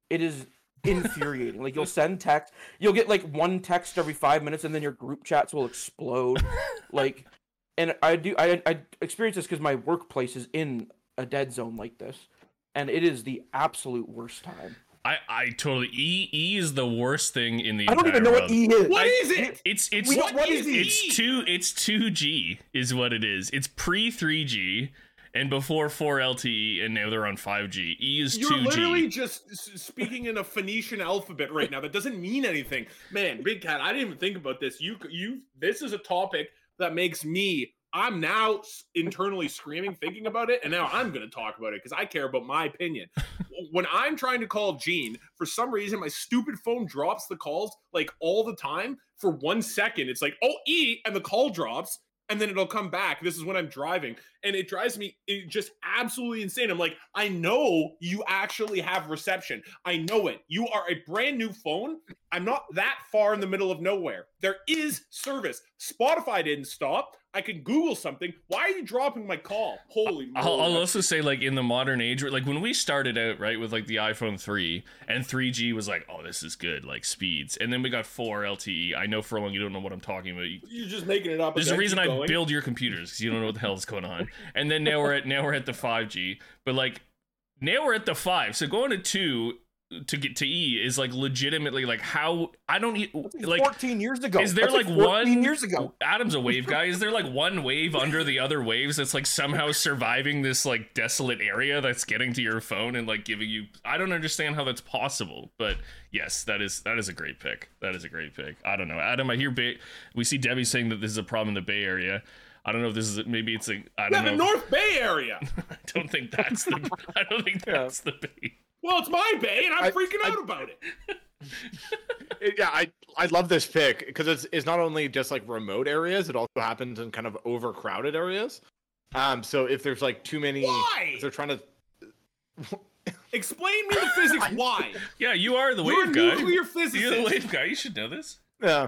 it is infuriating. like you'll send text, you'll get like one text every five minutes, and then your group chats will explode. like, and I do I I experience this because my workplace is in a dead zone like this, and it is the absolute worst time. I I totally E E is the worst thing in the I don't even know world. what E is. What I- is it? It's it's We don't- what is E? it's two it's two G is what it is. It's pre three G and before four LTE, and now they're on five G. E is You're two literally just speaking in a Phoenician alphabet right now. That doesn't mean anything, man. Big cat. I didn't even think about this. You, you. This is a topic that makes me. I'm now internally screaming, thinking about it, and now I'm going to talk about it because I care about my opinion. when I'm trying to call Gene, for some reason, my stupid phone drops the calls like all the time. For one second, it's like, oh, E, and the call drops, and then it'll come back. This is when I'm driving, and it drives me it just absolutely insane. I'm like, I know you actually have reception. I know it. You are a brand new phone. I'm not that far in the middle of nowhere. There is service. Spotify didn't stop. I can Google something. Why are you dropping my call? Holy I'll, I'll also say, like in the modern age, like when we started out, right, with like the iPhone three and three G was like, oh, this is good, like speeds, and then we got four LTE. I know for a long you don't know what I'm talking about. You, You're just making it up. There's a reason I going. build your computers because you don't know what the hell is going on. And then now we're at now we're at the 5G, but like now we're at the five. So going to two to get to E is like legitimately like how I don't e- like. 14 years ago. Is there That's like 14 one years ago? Adam's a wave guy. Is there like one wave under the other waves that's like somehow surviving this like desolate area that's getting to your phone and like giving you? I don't understand how that's possible. But yes, that is that is a great pick. That is a great pick. I don't know, Adam. I hear Bay. We see Debbie saying that this is a problem in the Bay Area. I don't know if this is maybe it's a. I Yeah, don't the know. North Bay area. I don't think that's the. I don't think Yeah. that's the Bay. Well, it's my bay, and I'm I- freaking I- out about it. It- yeah, I I love this pick because it's it's not only just like remote areas, it also happens in kind of overcrowded areas. Um, so if there's like too many, Why? they're trying to. Explain me the physics. Why? Yeah, you are the You're a wave guy. nuclear You're the wave guy. You should know this. Yeah.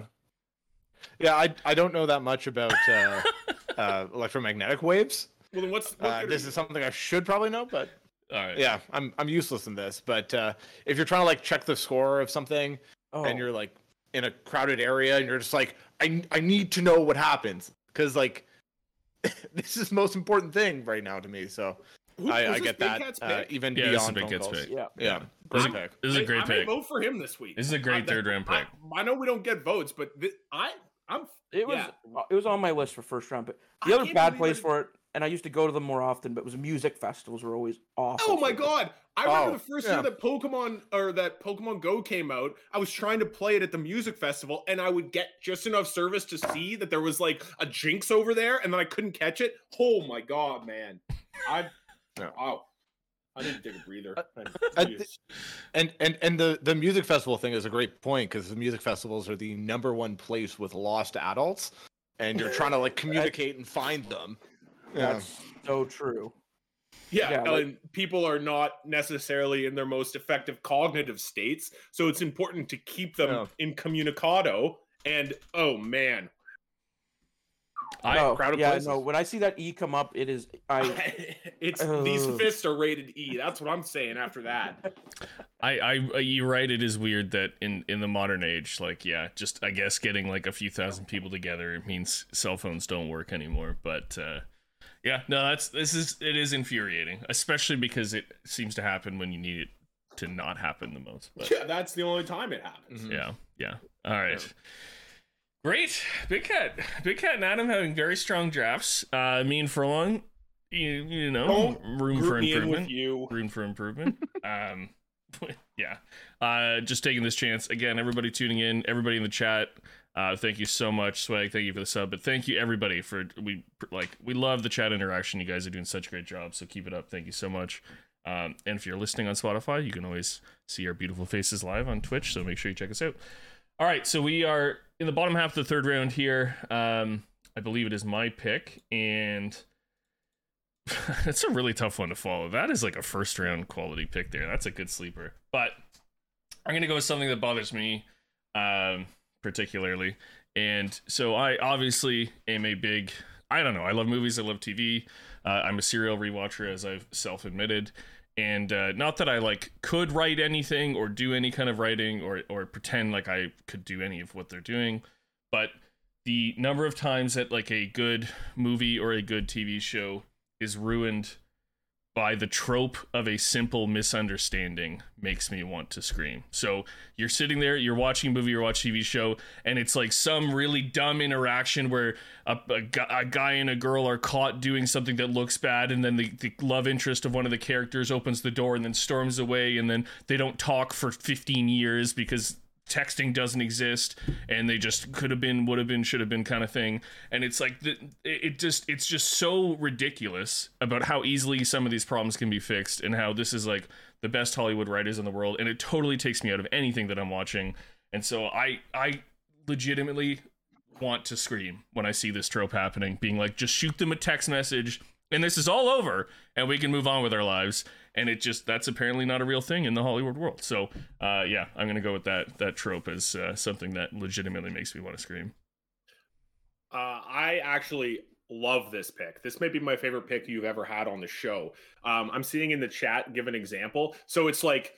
Yeah, I I don't know that much about uh, uh, electromagnetic waves. Well, then what's what Uh, this is something I should probably know, but All right. yeah, I'm I'm useless in this. But uh, if you're trying to like check the score of something Oh, and you're like in a crowded area and you're just like I I need to know what happens because like this is the most important thing right now to me. So Who- I, I get that Cat's uh, even Yeah, this is beyond Big phone Cat's calls. pick. yeah. Yeah, This great is, pick. this is a I- great I may pick. vote for him this week. This is a great I- third round pick. I know we don't get votes, but thi- I I'm It was Yeah. it was on my list for first round, but I the other bad believe place I- for it, and I used to go to them more often, but it was music festivals were always awful. Oh my god! I remember Oh, the first yeah. year that Pokemon or that Pokemon Go came out. I was trying to play it at the music festival, and I would get just enough service to see that there was like a Jynx over there, and then I couldn't catch it. Oh my god, man! I Yeah. Oh. wow. I need to take a breather. Uh, uh, and and and the the music festival thing is a great point because the music festivals are the number one place with lost adults, and you're trying to like communicate and find them. Yeah. That's so true. Yeah, Yeah, like- and people are not necessarily in their most effective cognitive states, so it's important to keep them Yeah. incommunicado. And oh man, I, no, crowded yeah, places. no. When I see that E come up, it is I. it's these fists are rated E. That's what I'm saying. After that, I, I, uh, you're right. It is weird that in in the modern age, like, yeah, just I guess getting like a few thousand people together it means cell phones don't work anymore. But uh, yeah, no, that's this is it is infuriating, especially because it seems to happen when you need it to not happen the most. But yeah, that's the only time it happens. Mhm. yeah, yeah. All right. Great, big cat, big cat, and Adam having very strong drafts. Uh, me and Furlong, you you know, Don't room for Group me in improvement with you. room for improvement. um, yeah. Uh, just taking this chance again. Everybody tuning in, everybody in the chat. Uh, thank you so much, Swag. Thank you for the sub, but thank you everybody for we like we love the chat interaction. You guys are doing such a great job, so keep it up. Thank you so much. Um, and if you're listening on Spotify, you can always see our beautiful faces live on Twitch. So make sure you check us out. All right, so we are in the bottom half of the third round here. Um, I believe it is my pick, and it's a really tough one to follow. That is like a first round quality pick there. That's a good sleeper. But I'm gonna go with something that bothers me um, particularly. And so I obviously am a big. I don't know. I love movies. I love TV. Uh, I'm a serial rewatcher, as I've self admitted. And uh, not that I like could write anything or do any kind of writing or or pretend like I could do any of what they're doing, but the number of times that like a good movie or a good TV show is ruined by the trope of a simple misunderstanding makes me want to scream. So you're sitting there, you're watching a movie, you're watching a TV show, and it's like some really dumb interaction where a, a, a, guy and a girl are caught doing something that looks bad, and then the, the love interest of one of the characters opens the door and then storms away, and then they don't talk for 15 years because texting doesn't exist and they just could have been would have been should have been kind of thing. And it's like the, it just it's just so ridiculous about how easily some of these problems can be fixed and how this is like the best hollywood writers in the world. And it totally takes me out of anything that i'm watching. And so i i legitimately want to scream when i see this trope happening being like just shoot them a text message and this is all over and we can move on with our lives. And it just that's apparently not a real thing in the hollywood world. So uh, yeah i'm gonna go with that that trope as uh, something that legitimately makes me want to scream. Uh, i actually love this pick. This may be my favorite pick you've ever had on the show. Um, i'm seeing in the chat give an example. So it's like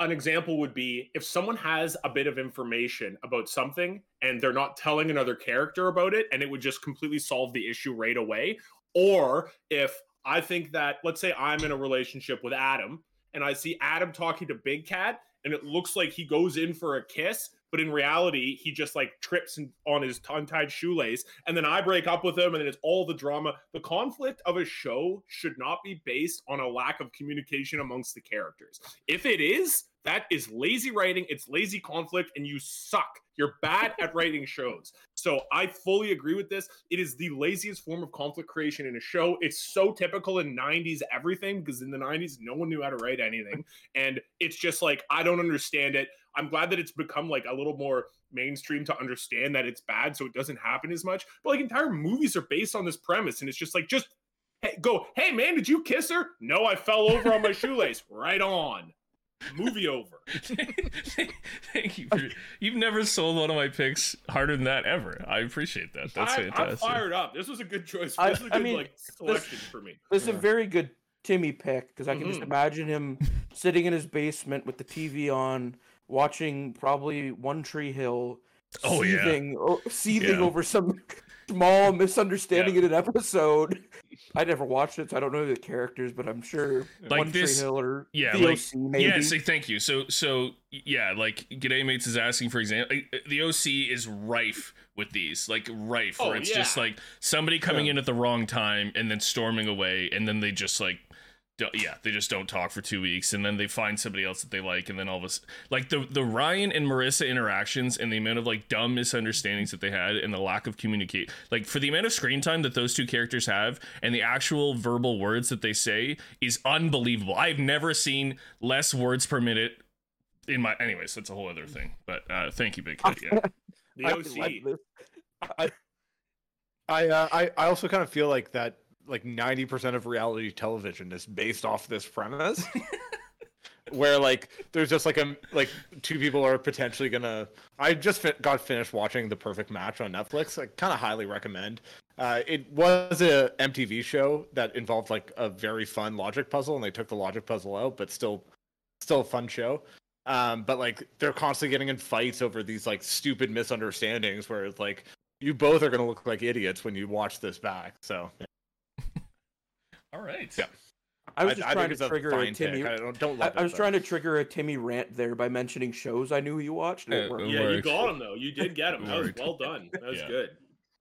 an example would be if someone has a bit of information about something and they're not telling another character about it and it would just completely solve the issue right away or if I think that, let's say I'm in a relationship with Adam and I see Adam talking to Big Cat and it looks like he goes in for a kiss, but in reality, he just like trips on his untied shoelace. And then I break up with him and then it's all the drama. The conflict of a show should not be based on a lack of communication amongst the characters. If it is, that is lazy writing, it's lazy conflict, and you suck. You're bad at writing shows. So I fully agree with this. It is the laziest form of conflict creation in a show. It's so typical in 90s everything because in the 90s, no one knew how to write anything. And it's just like, I don't understand it. I'm glad that it's become like a little more mainstream to understand that it's bad so it doesn't happen as much. But like entire movies are based on this premise. And it's just like, just hey, go, hey man, did you kiss her? No, I fell over on my shoelace. Right on movie over. Thank you. For, you've never sold one of my picks harder than that ever. I appreciate that. That's I, fantastic. I'm fired up. This was a good choice. This was a good I mean, like selection this, for me. This is a very good Timmy pick because I can mm-hmm. just imagine him sitting in his basement with the TV on, watching probably One Tree Hill. Oh seething, yeah, seething yeah. over some small misunderstanding yeah. in an episode. I never watched it, so I don't know the characters, but I'm sure like One this, Tree Hill or yeah, the like, OC maybe. Yeah, say thank you. So so yeah, like G'day Mates is asking for example, the OC is rife with these, like rife, oh, where it's yeah. just like somebody coming yeah. in at the wrong time and then storming away, and then they just like yeah, they just don't talk for two weeks, and then they find somebody else that they like, and then all of a like the the Ryan and Marissa interactions and the amount of like dumb misunderstandings that they had and the lack of communicate, like for the amount of screen time that those two characters have and the actual verbal words that they say is unbelievable. I've never seen less words per minute in my. Anyways, that's a whole other thing. But uh, thank you, Big Kid. Yeah. the OC. I I, uh, I I also kind of feel like that like 90% of reality television is based off this premise. Where like there's just like a like two people are potentially gonna i just fi- got finished watching the perfect match on netflix. I kind of highly recommend. Uh, it was a mtv show that involved like a very fun logic puzzle and they took the logic puzzle out but still still a fun show. Um, but like they're constantly getting in fights over these like stupid misunderstandings where it's like you both are going to look like idiots when you watch this back so all right. Yeah. I was just I, trying I to trigger a, a Timmy. I don't, don't I, I, was trying to trigger a Timmy rant there by mentioning shows I knew you watched. Uh, yeah, you got him though. You did get him. That was well done. That was yeah. good.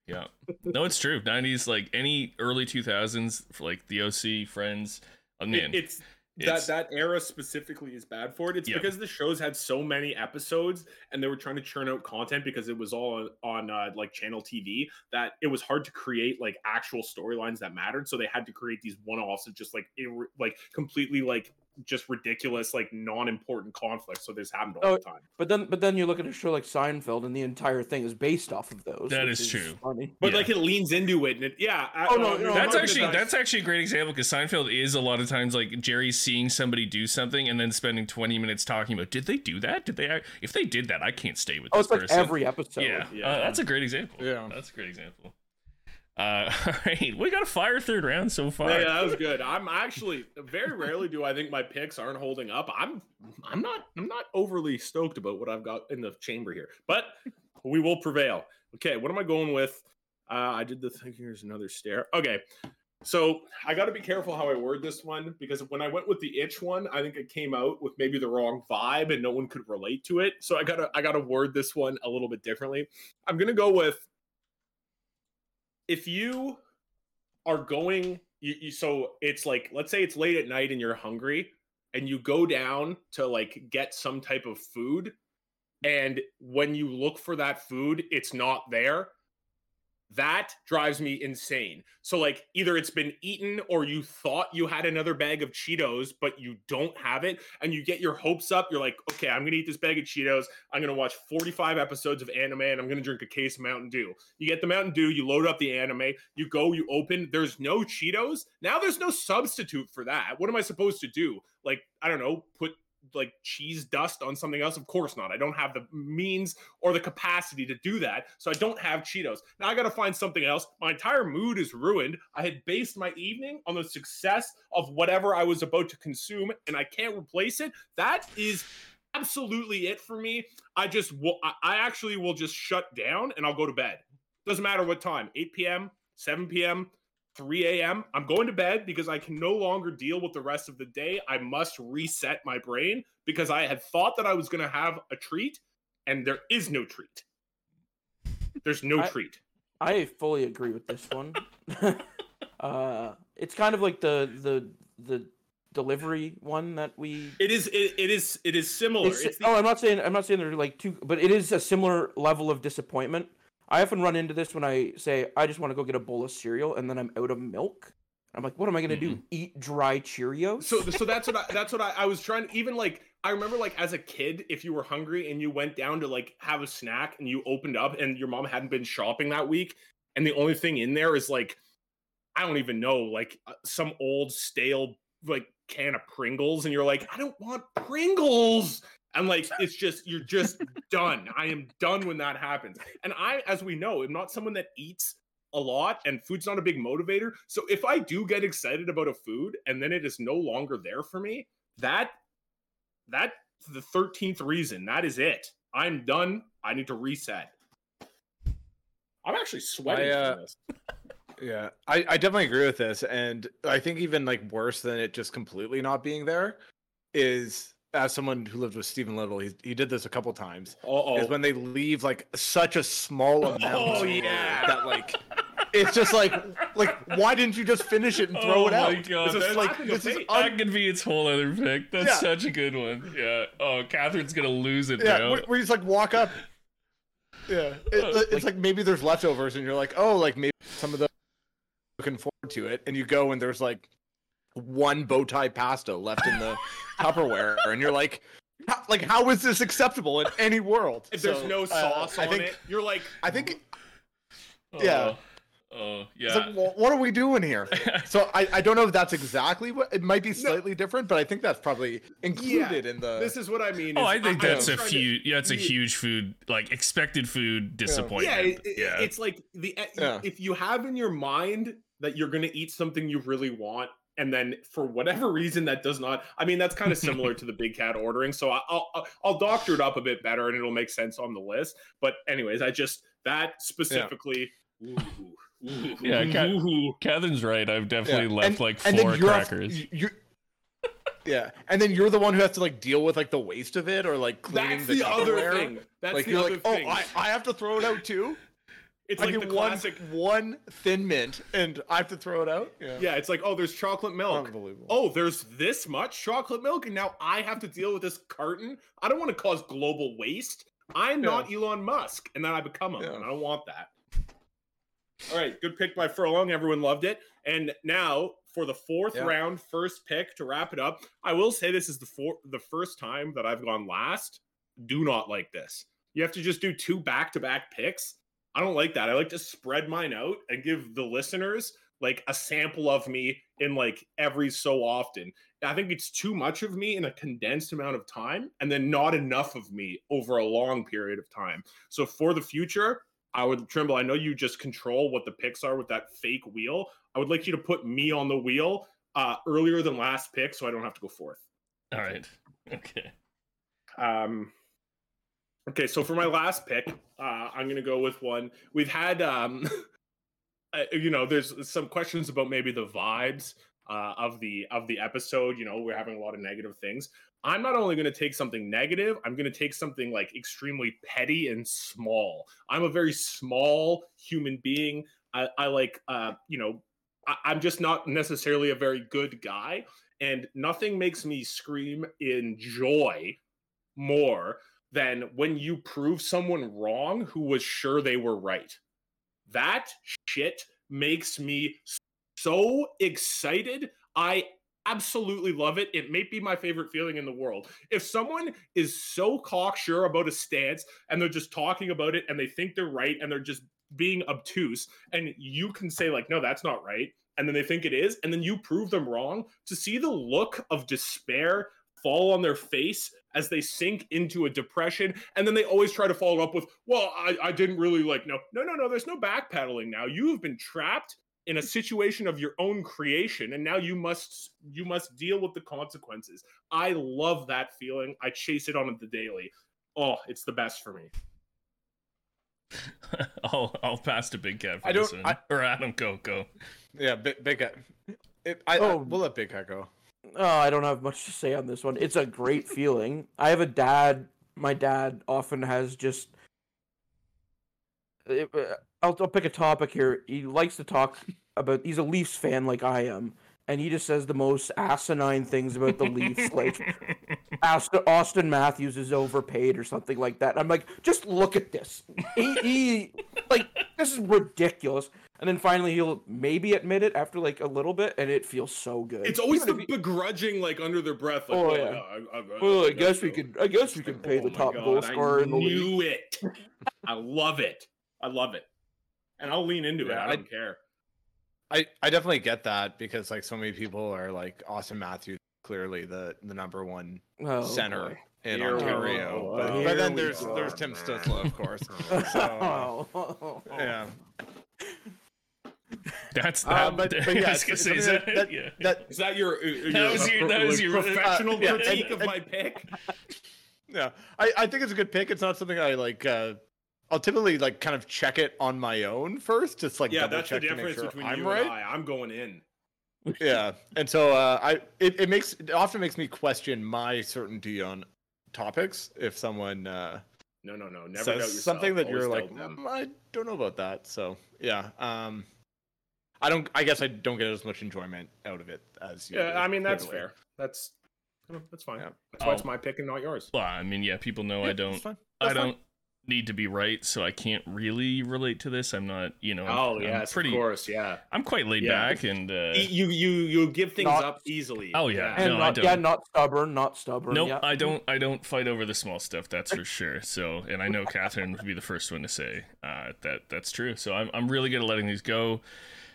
Yeah. No, it's true. Nineties, like any early two thousands, like the OC, Friends. Oh, I mean, it's that that era specifically is bad for it. It's because the shows had so many episodes and they were trying to churn out content because it was all on, on uh, like channel TV that it was hard to create like actual storylines that mattered. So they had to create these one offs of just like ir- like completely like just ridiculous, like non-important conflicts. So this happened all oh, the time. But then, but then you look at a show like Seinfeld, and the entire thing is based off of those. That is, is true. Funny. But yeah. like it leans into it, and it, yeah. oh no, no that's actually that's actually a great example because Seinfeld is a lot of times like Jerry seeing somebody do something and then spending twenty minutes talking about did they do that? Did they? If they did that, I can't stay with. Oh, this it's like person. every episode. Yeah, yeah. Uh, that's a great example. Yeah, that's a great example. Uh, all right, we got a fire third round so far. Yeah, that was good. I'm actually very rarely do I think my picks aren't holding up. I'm I'm not I'm not overly stoked about what I've got in the chamber here, but we will prevail. Okay, what am I going with? Uh, I did the thing. Here's another stare. Okay, So I got to be careful how I word this one because when I went with the itch one, I think it came out with maybe the wrong vibe and no one could relate to it. So I gotta I gotta word this one a little bit differently. I'm gonna go with if you are going you, you so it's like let's say it's late at night and you're hungry and you go down to like get some type of food and when you look for that food it's not there that drives me insane. So like either it's been eaten or you thought you had another bag of Cheetos but you don't have it and you get your hopes up. You're like, "Okay, I'm to eat this bag of Cheetos. I'm to watch 45 episodes of anime and I'm to drink a case of Mountain Dew." You get the Mountain Dew, you load up the anime, you go, you open, there's no Cheetos. Now there's no substitute for that. What am I supposed to do? Like, I don't know, put like cheese dust on something else? Of course not. I don't have the means or the capacity to do that. So I don't have Cheetos. Now I got to find something else. My entire mood is ruined. I had based my evening on the success of whatever I was about to consume and I can't replace it. That is absolutely it for me. I just will, I actually will just shut down and I'll go to bed. Doesn't matter what time 8 p.m., 7 p.m., 3 a.m. I'm going to bed because I can no longer deal with the rest of the day. I must reset my brain because I had thought that I was going to have a treat, and there is no treat. There's no I, treat. I fully agree with this one. uh, it's kind of like the the the delivery one that we. It is. It, it is. It is similar. It's, it's the... Oh, I'm not saying. I'm not saying they're like two, but it is a similar level of disappointment I often run into this when I say I just want to go get a bowl of cereal and then I'm out of milk. I'm like, what am I gonna mm-hmm. do? Eat dry Cheerios? So, so that's what I, that's what I, I was trying. To, even like I remember, like as a kid, if you were hungry and you went down to like have a snack and you opened up and your mom hadn't been shopping that week, and the only thing in there is like I don't even know, like uh, some old stale like can of Pringles, and you're like, I don't want Pringles. And like it's just you're just done. I am done when that happens. And I, as we know, am not someone that eats a lot and food's not a big motivator. So if I do get excited about a food and then it is no longer there for me, that that the 13th reason. That is it. I'm done. I need to reset. I'm actually sweating I, uh, yeah, I, I definitely agree with this. And I think even like worse than it just completely not being there is as someone who lived with Stephen Little, he, he did this a couple times. Oh, is when they leave like such a small amount. Oh yeah, that like it's just like like why didn't you just finish it and throw oh it out? Oh my god, this is like this is un- that could be its whole other pick. That's yeah. such a good one. Yeah. Oh, Catherine's gonna lose it. Yeah, where, where you just like walk up. Yeah, it, uh, it's like, like maybe there's leftovers and you're like, oh, like maybe some of the looking forward to it, and you go and there's like one bow tie pasta left in the Tupperware, and you're like, how, like how is this acceptable in any world? If so, there's no uh, sauce uh, on think, it, you're like, I think, uh, yeah. Oh yeah. Like, well, what are we doing here? so I, I don't know if that's exactly what it might be slightly no. different, but I think that's probably included yeah, in the. This is what I mean. Oh, I think that's a few. To, yeah, it's a huge food like expected food disappointment. Yeah, it, yeah. it's like the yeah. if you have in your mind that you're gonna eat something you really want and then for whatever reason that does not i mean that's kind of similar to the big cat ordering so i'll i'll doctor it up a bit better and it'll make sense on the list but anyways i just that specifically yeah. Ooh, ooh, yeah ooh, Catherine's right i've definitely yeah. left and, like four crackers you're, yeah, and then you're the one who has to like deal with like the waste of it or like cleaning That's the, the other thing. That's like the you're other like, oh, thing. oh, I, I have to throw it out too. It's I like get the classic one, one thin mint, and I have to throw it out. Yeah. yeah, it's like oh, there's chocolate milk. Unbelievable. Oh, there's this much chocolate milk, and now I have to deal with this carton. I don't want to cause global waste. I'm yeah. not Elon Musk, and then I become him, yeah. and I don't want that. All right, good pick by Furlong. Everyone loved it. And now for the fourth yeah. round, first pick to wrap it up. I will say this is the four, the first time that I've gone last. Do not like this. You have to just do two back to back picks I don't like that. I like to spread mine out and give the listeners like a sample of me in like every so often. I think it's too much of me in a condensed amount of time and then not enough of me over a long period of time. So for the future, I would Trimble, I know you just control what the picks are with that fake wheel. I would like you to put me on the wheel uh earlier than last pick so I don't have to go fourth. All right. Okay. Um Okay, so for my last pick, uh, I'm gonna go with one we've had. Um, uh, you know, there's some questions about maybe the vibes uh, of the of the episode. You know, we're having a lot of negative things. I'm not only going to take something negative, I'm going to take something like extremely petty and small. I'm a very small human being. I, I like, uh, you know, I, I'm just not necessarily a very good guy, and nothing makes me scream in joy more than when you prove someone wrong who was sure they were right. That shit makes me so excited. I absolutely love it. It may be my favorite feeling in the world. If someone is so cocksure about a stance and they're just talking about it and they think they're right and they're just being obtuse, and you can say, like, no, that's not right. And then they think it is, and then you prove them wrong. To see the look of despair fall on their face as they sink into a depression and then they always try to follow up with well i, I didn't really like no no no no there's no backpedaling now you have been trapped in a situation of your own creation and now you must you must deal with the consequences i love that feeling i chase it on the daily oh it's the best for me I'll I'll pass to Big Cat for I this don't- one. I- or Adam, go go. Yeah, big, big cat. It, I, I, Oh. we'll let Big Cat go. Oh, I don't have much to say on this one. It's a great feeling. I have a dad. My dad often has just. It- uh, I'll, I'll pick a topic here. He likes to talk about. He's a Leafs fan like I am, and he just says the most asinine things about the Leafs. like Auston, Auston Matthews is overpaid or something like that. I'm like, just look at this. He, he like this is ridiculous. And then finally he'll maybe admit it after like a little bit, and it feels so good. it's always Even the he- begrudging like under their breath like, Oh, well, yeah. no, I, I, Well, I I guess we could. I guess we It's can pay oh the top God, goal scorer I in the league. knew it. I love it. I love it. And I'll lean into Yeah, it. I I- don't care. I, I definitely get that because like so many people are like Auston Matthews clearly the the number one Oh, center boy. in Here we Ontario, but, but then there's go, there's Tim man. Stützle, of course. So, Oh. yeah, That's that. Um, but, but yeah, I was gonna it's- say, is something that, that, yeah. that Is that your, uh, your, That was your- uh, that was your- professional uh, yeah, and- critique of and- my pick? yeah, I, I think it's a good pick. It's not something I like. Uh, I'll typically like kind of check it on my own first, just like Yeah, double that's the check to make difference sure between I'm you right. and I. I'm going in. yeah and so uh i it, it makes it often makes me question my certainty on topics if someone uh No, no, no. Never doubt yourself. something that you're like "Mm, i don't know about that so yeah um i don't i guess i don't get as much enjoyment out of it as you Yeah, do, I mean that's clearly. fair. That's that's fine. Yeah. That's why it's Oh. my pick and not yours. Well, I mean, yeah, people know Yeah, I don't. it's fine. I don't need to be right, so I can't really relate to this. I'm not, you know. Oh I'm yes, pretty. of course, yeah. I'm quite laid Yeah. back, and uh, you you you give things Not- up easily. Oh, yeah. And No, I not, don't. yeah, not stubborn, not stubborn. Nope, yeah. I don't. I don't fight over the small stuff. That's for sure. So, and I know Catherine would be the first one to say uh, that that's true. So, I'm I'm really good at letting these go.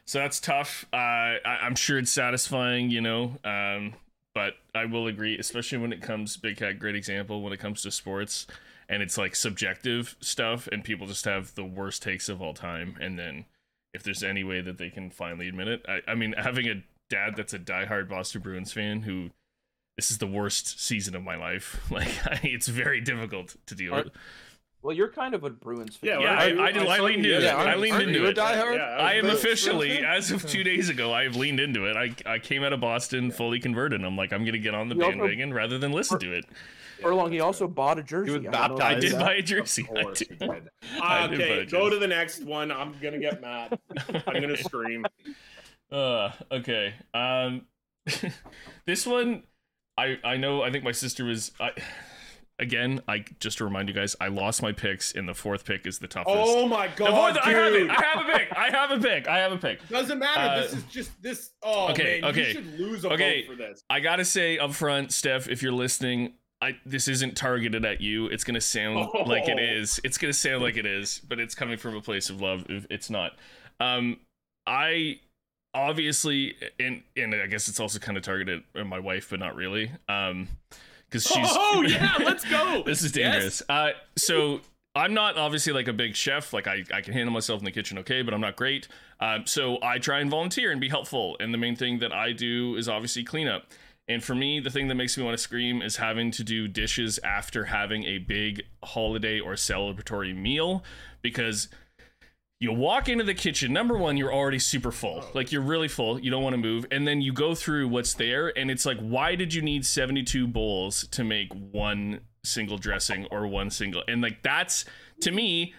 So that's tough. Uh, I, I'm sure it's satisfying, you know. Um, but I will agree, especially when it comes. Big Cat, great example when it comes to sports, and it's like subjective stuff, and people just have the worst takes of all time. And then, if there's any way that they can finally admit it, I, I mean, having a dad that's a diehard Boston Bruins fan who this is the worst season of my life. Like it's very difficult to deal Are- with. Well, you're kind of a Bruins fan. Yeah, Yeah, well, I- I did- I saw leaned you into it. yesterday. I leaned into you a it. diehard? Yeah, I am officially, as of two days ago, I've leaned into it. I, I came out of Boston fully converted. I'm like, I'm gonna get on the You also- bandwagon rather than listen to it. Furlong, he also bought a jersey. He was I don't know if you baptized. I knew did buy a jersey. Of I course did. did. I did okay, a go to the next one. I'm gonna get mad. I'm gonna scream. Uh, okay. Um, this one, I I know. I think my sister was. I, again, I just to remind you guys, I lost my picks, and the fourth pick is the toughest. Oh my The god, I have it. I have a pick. I have a pick. I have a pick. Doesn't matter. Uh, this is just this. Oh okay, man, okay, you should lose a okay. vote for this. I gotta say up front, Steph, if you're listening, I this isn't targeted at you. It's gonna sound like it Oh. is. It's gonna sound like it is, but it's coming from a place of love. It's not. Um, I obviously, and and I guess it's also kind of targeted at my wife, but not really. Um, because she's. oh yeah, let's go. this is Yes. dangerous. Uh, so I'm not obviously like a big chef. Like I, I can handle myself in the kitchen okay, but I'm not great. Um, so I try and volunteer and be helpful. And the main thing that I do is obviously cleanup. And for me, the thing that makes me want to scream is having to do dishes after having a big holiday or celebratory meal because you walk into the kitchen. Number one, you're already super full. Oh. Like you're really full. You don't want to move. And then you go through what's there, and it's like, why did you need 72 bowls to make one single dressing or one single? And like that's to me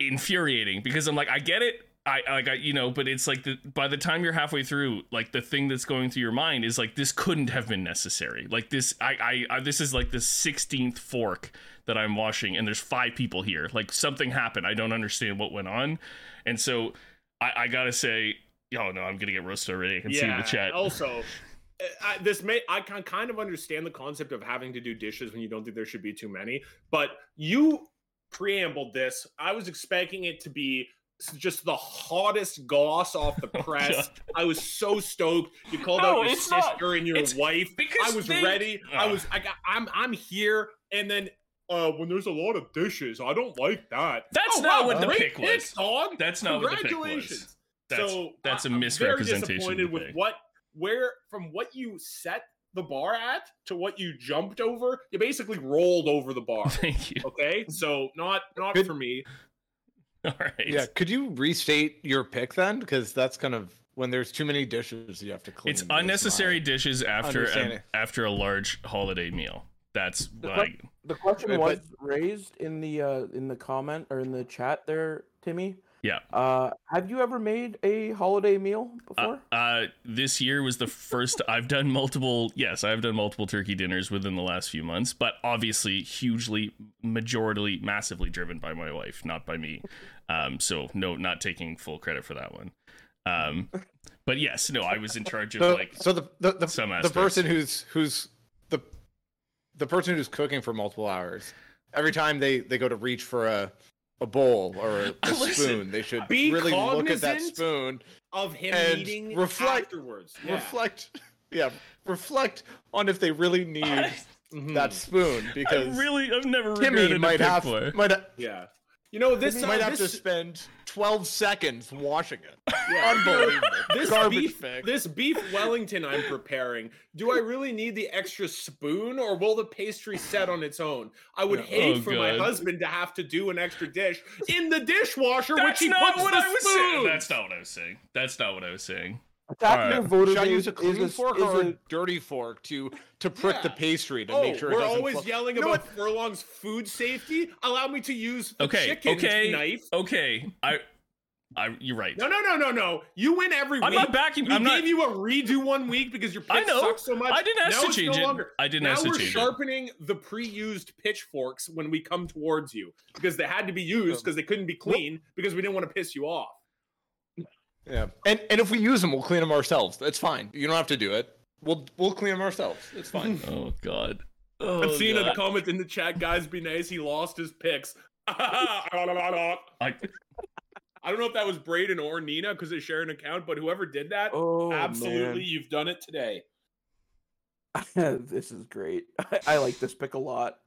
infuriating because I'm like, I get it. I like I you know, but it's like the by the time you're halfway through, like the thing that's going through your mind is like this couldn't have been necessary. Like this, I I, I this is like the 16th fork that I'm washing, and there's five people here. Like something happened. I don't understand what went on, and so I, I gotta say, oh no, I'm gonna get roasted already. I can see in the chat. Also, I, this may I can kind of understand the concept of having to do dishes when you don't think there should be too many, but you preambled this. I was expecting it to be just the hottest goss off the Oh, press. God. I was so stoked. You called No, out your it's not. sister and your It's wife. because I was they- ready. I was. I got. I'm. I'm here. And then. Uh, when there's a lot of dishes, I don't like that. That's Oh, not wow, what the great pick was. pick, dog. That's not what the pick was. Congratulations. That's so that's a I- I'm misrepresentation. Very disappointed with what where from what you set the bar at to what you jumped over. You basically rolled over the bar. Thank you. Okay, so not not Good- for me. All right. Yeah, could you restate your pick then? Because that's kind of when there's too many dishes, you have to clean. It's is my- unnecessary dishes after a, after a large holiday meal. That's The like The question was but- raised in the uh, in the comment or in the chat there, Timmy. Yeah. Uh, have you ever made a holiday meal Uh, before? uh, this year was the first I've done multiple. Yes, I've done multiple turkey dinners within the last few months, but obviously hugely, majority, massively driven by my wife, not by me. Um, so no, not taking full credit for that one. Um, but yes, no, I was in charge of So, like so the the the, some the person who's who's the the person who's cooking for multiple hours. Every time they they go to reach for a a bowl or a, a Listen, spoon, they should be really look at that spoon, Of him And eating reflect- afterwards. Yeah. reflect, yeah, reflect on if they really need I, that spoon I because really, I've never Timmy might have might ha- yeah. You know this. might uh, have to spend 12 seconds washing it. yeah. Unbelievable. This Garbage beef, pick. this beef Wellington I'm preparing. Do I really need the extra spoon, or will the pastry set on its own? I would Yeah. hate Oh, for my husband to have to do an extra dish in the dishwasher, That's which he not puts what the I was spoon. saying. That's not what I was saying. That's not what I was saying. Attacking alright. your voter Should I use a clean is a, fork is or a, a dirty fork to to prick the pastry to Oh, make sure it we're doesn't always fl- yelling You know about Furlong's food safety. Allow me to use the Okay, chicken's okay, knife. okay. I, I, you're right. No, no, no, no, no. You win every I'm week. not backing. We I'm gave not. you a redo one week because your I pitch sucks so much. I didn't ask now to change no it. longer. I didn't now ask to change it. Now we're change it. sharpening the pre-used pitchforks when we come towards you because they had to be used oh. because they couldn't be clean because we didn't want to piss you off. Yeah, and and if we use them, we'll clean them ourselves. That's fine. You don't have to do it. We'll we'll clean them ourselves. It's fine. Oh God. Oh, I'm seeing a comment in the chat, guys. Be nice. He lost his picks. I I, don't know if that was Braden or Nina because they share an account, but whoever did that, oh absolutely, you've done it today. this is great. I, I like this pick a lot.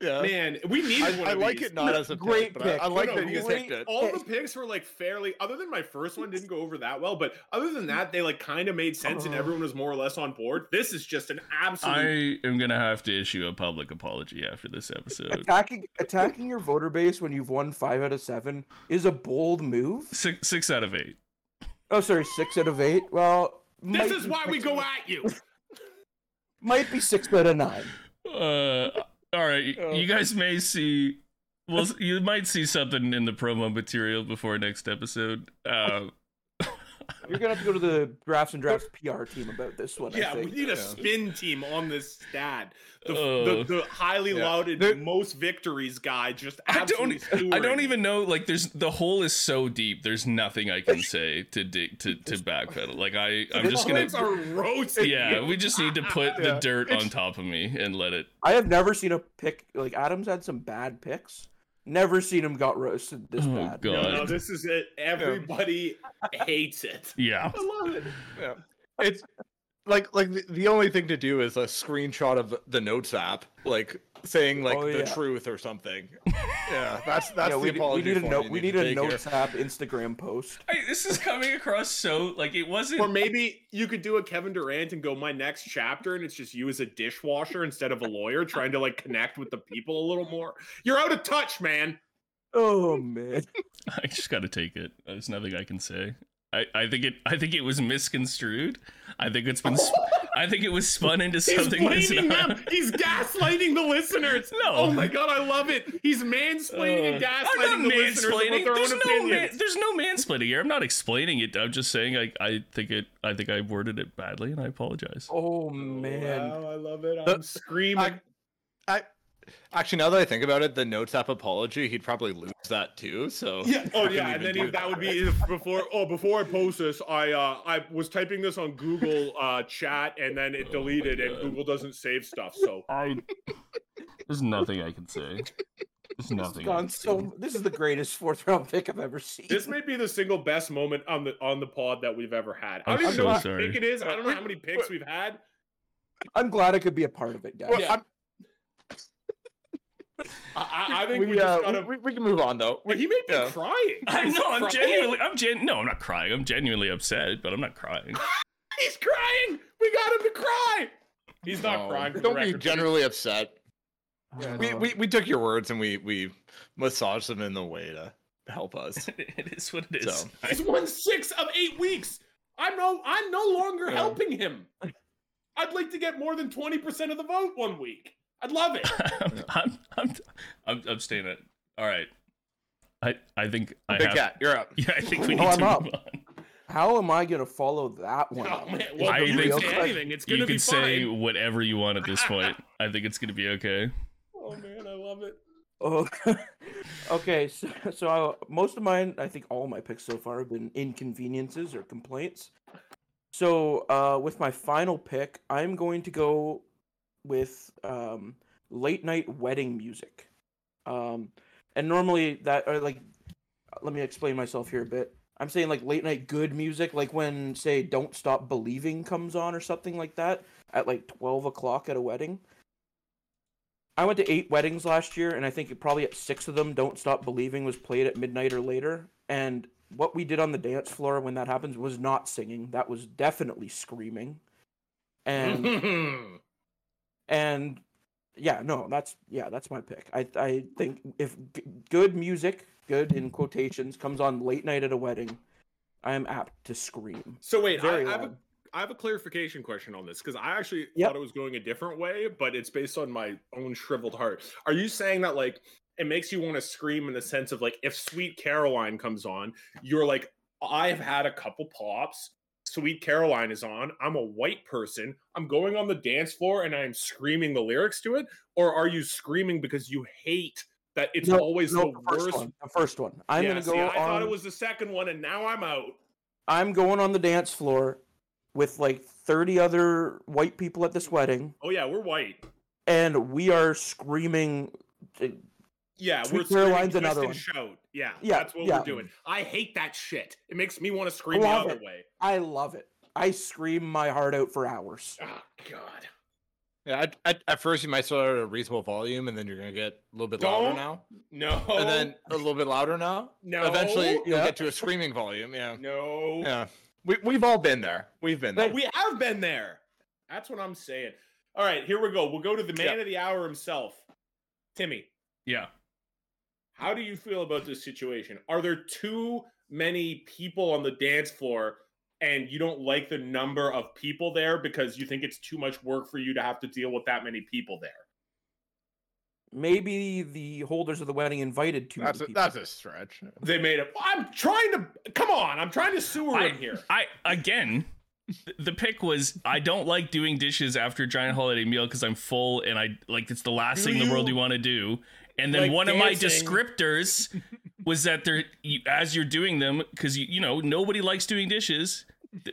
Yeah, Man, we need I, one I of like these. it not as a Great pick, but I. I like No, no, that you because picked it. All the picks were like fairly, other than my first one didn't go over that well, but other than that, they like kind of made sense and Oh. everyone was more or less on board. This is just an absolute. I am gonna have to issue a public apology after this episode. Attacking attacking your voter base when you've won five out of seven is a bold move. Six, six out of eight. Oh, sorry, six out of eight. Well, this is why we go at you. Might be six out of nine. Uh, all right. Oh. You guys may see. Well, you might see something in the promo material before next episode. Uh, You're gonna have to go to the drafts and drafts PR team about this one. I Yeah, we need a Yeah. spin team on this stat. The, Oh. the, uh, the highly Yeah. lauded There- most victories guy just I don't. I don't even know. Like, there's the hole is so deep. There's nothing I can say to dig to to backpedal. Like, I I'm just gonna. are roasting. Yeah, we just need to put the Yeah. dirt on top of me and let it. I have never seen a pick like Adams had some bad picks. Never seen him got roasted this Oh, bad. God. No, no, this is it. Everybody hates it. Yeah. I love it. Yeah. It's like like the, the only thing to do is a screenshot of the notes app, like saying like Oh, the yeah. truth or something. yeah, that's that's yeah, the we, we need a note. We need need a take here. notes app Instagram post. Hey, this is coming across so like it wasn't. Or maybe you could do a Kevin Durant and go my next chapter, and it's just you as a dishwasher instead of a lawyer trying to like connect with the people a little more. You're out of touch, man. Oh man. I just got to take it. There's nothing I can say. I, I think it I think it was misconstrued. I think it's been sp- I think it was spun into He's something that's blaming not. them. He's gaslighting the listeners. No. Oh my god, I love it. He's mansplaining and Uh, I'm gaslighting not the listeners about mansplaining. their There's own no man, there's no mansplaining here. I'm not explaining it. I'm just saying I I think it I think I worded it badly and I apologize. Oh man. Wow, I love it. I'm screaming. I actually now that I think about it, the notes app apology, he'd probably lose that too. So Yeah. Oh yeah, and then he, that would be if before. Oh, before I post this, I uh I was typing this on Google uh chat, and then it Oh deleted, my and Google doesn't save stuff. So I there's nothing I can say. There's This has nothing. Gone so. This is the greatest fourth round pick I've ever seen. this may be the single best moment on the on the pod that we've ever had. I I'm don't even so know what sorry. pick it is. I don't know how many picks we've had. I'm glad I could be a part of it, guys. Well, Yeah. I'm- I, I I think we, we, just uh, gotta. we, we can move on though. Wait, he made me yeah. crying. I know. I'm crying. genuinely. I'm gen. No, I'm not crying. I'm genuinely upset, but I'm not crying. He's crying. We got him to cry. He's not No, crying. Don't the be record, but generally upset. We, we we took your words and we we massaged them in the way to help us. it is what it is. So. He's won six of eight weeks. I'm no. I'm no longer Yeah. helping him. I'd like to get more than twenty percent of the vote one week. I'd love it. I'm, I'm, I'm, I'm staying at. All right. I, I think I Big have. cat, you're up. Yeah, I think we Oh, need I'm to up. move on. How am I gonna follow that one? Oh man, well, I you think- can say anything. It's gonna You be can say fine. whatever you want at this point. I think it's gonna be okay. Oh man, I love it. Oh, okay. So, so I, most of mine, I think all my picks so far have been inconveniences or complaints. So uh, with my final pick, I'm going to go with um, late night wedding music. Um, and normally that, or like, let me explain myself here a bit. I'm saying like late night good music, like when say "Don't Stop Believing" comes on or something like that at like 12 o'clock at a wedding. I went to eight weddings last year, and I think probably at six of them, "Don't Stop Believing" was played at midnight or later. And what we did on the dance floor when that happens was not singing; that was definitely screaming. And and yeah, no, that's yeah, that's my pick. I I think if g- good music, good in quotations, comes on late night at a wedding, I am apt to scream. so wait, I, I have a. I have a clarification question on this because I actually Yep. thought it was going a different way, but it's based on my own shriveled heart. Are you saying that like it makes you want to scream in the sense of like if Sweet Caroline comes on, you're like, I've had a couple pops. Sweet Caroline is on. I'm a white person. I'm going on the dance floor and I'm screaming the lyrics to it. Or are you screaming because you hate that it's No, always No, the the first worst? one. The first one. I'm yeah, gonna go see, I on. thought it was the second one, and now I'm out. I'm going on the dance floor with like 30 other white people at this wedding, Oh yeah, we're white. and we are screaming. Eh, Yeah, Sweet we're screaming, Caroline's twist another and one. shout. Yeah, Yeah, that's what yeah. we're doing. I hate that shit. It makes me want to scream the Love other it. way. I love it. I scream my heart out for hours. Oh God. Yeah, at, at, at first you might start at a reasonable volume, and then you're gonna get a little bit louder Don't. now, No. and then a little bit louder now. no. Eventually, you'll Yeah. get to a screaming volume. Yeah, No. yeah. We we've all been there. We've been there. But we have been there. That's what I'm saying. All right, here we go. We'll go to the man Yeah. of the hour himself, Timmy. Yeah. How do you feel about this situation? Are there too many people on the dance floor and you don't like the number of people there because you think it's too much work for you to have to deal with that many people there? Maybe the holders of the wedding invited too That's many a, people. that's a stretch. They made it. I'm trying to come on. I'm trying to sewer I- in here. I again, the pick was I don't like doing dishes after a giant holiday meal because I'm full and I like it's the last Do thing in the world you you want to do. And then like one of my descriptors was that they're you, as you're doing them because you you know nobody likes doing dishes.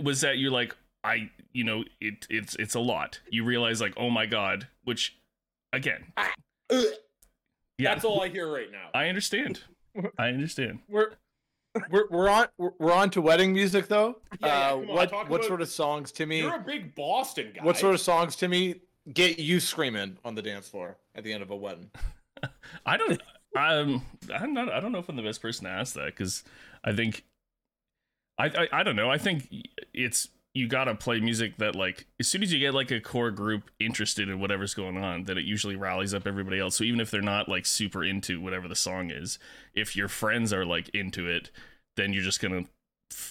Was that you're like I you know it it's it's a lot. You realize like oh my god, which again Ugh. yeah That's all I hear right now. I understand. I understand. We're we're we're on we're, we're on to wedding music though. Yeah, yeah, uh, come on, what talk what about- sort of songs, Timmy? You're a big Boston guy. What sort of songs, Timmy, get you screaming on the dance floor at the end of a wedding? I don't. Um, I'm not. I don't know if I'm the best person to ask that because I think. I, I I don't know. I think it's you gotta play music that like as soon as you get like a core group interested in whatever's going on, that it usually rallies up everybody else. So even if they're not like super into whatever the song is, if your friends are like into it, then you're just gonna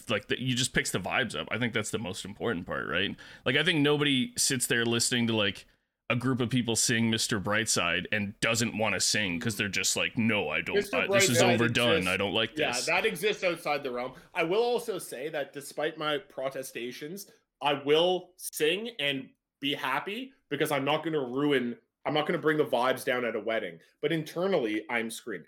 like the, you just picks the vibes up. I think that's the most important part, right? Like I think nobody sits there listening to like a group of people sing Mr. Brightside and doesn't want to sing because they're just like, no, I don't. I, this is overdone. exists- I don't like this. Yeah, that exists outside the realm. I will also say that despite my protestations, I will sing and be happy because I'm not going to ruin. I'm not going to bring the vibes down at a wedding. But internally, I'm screaming.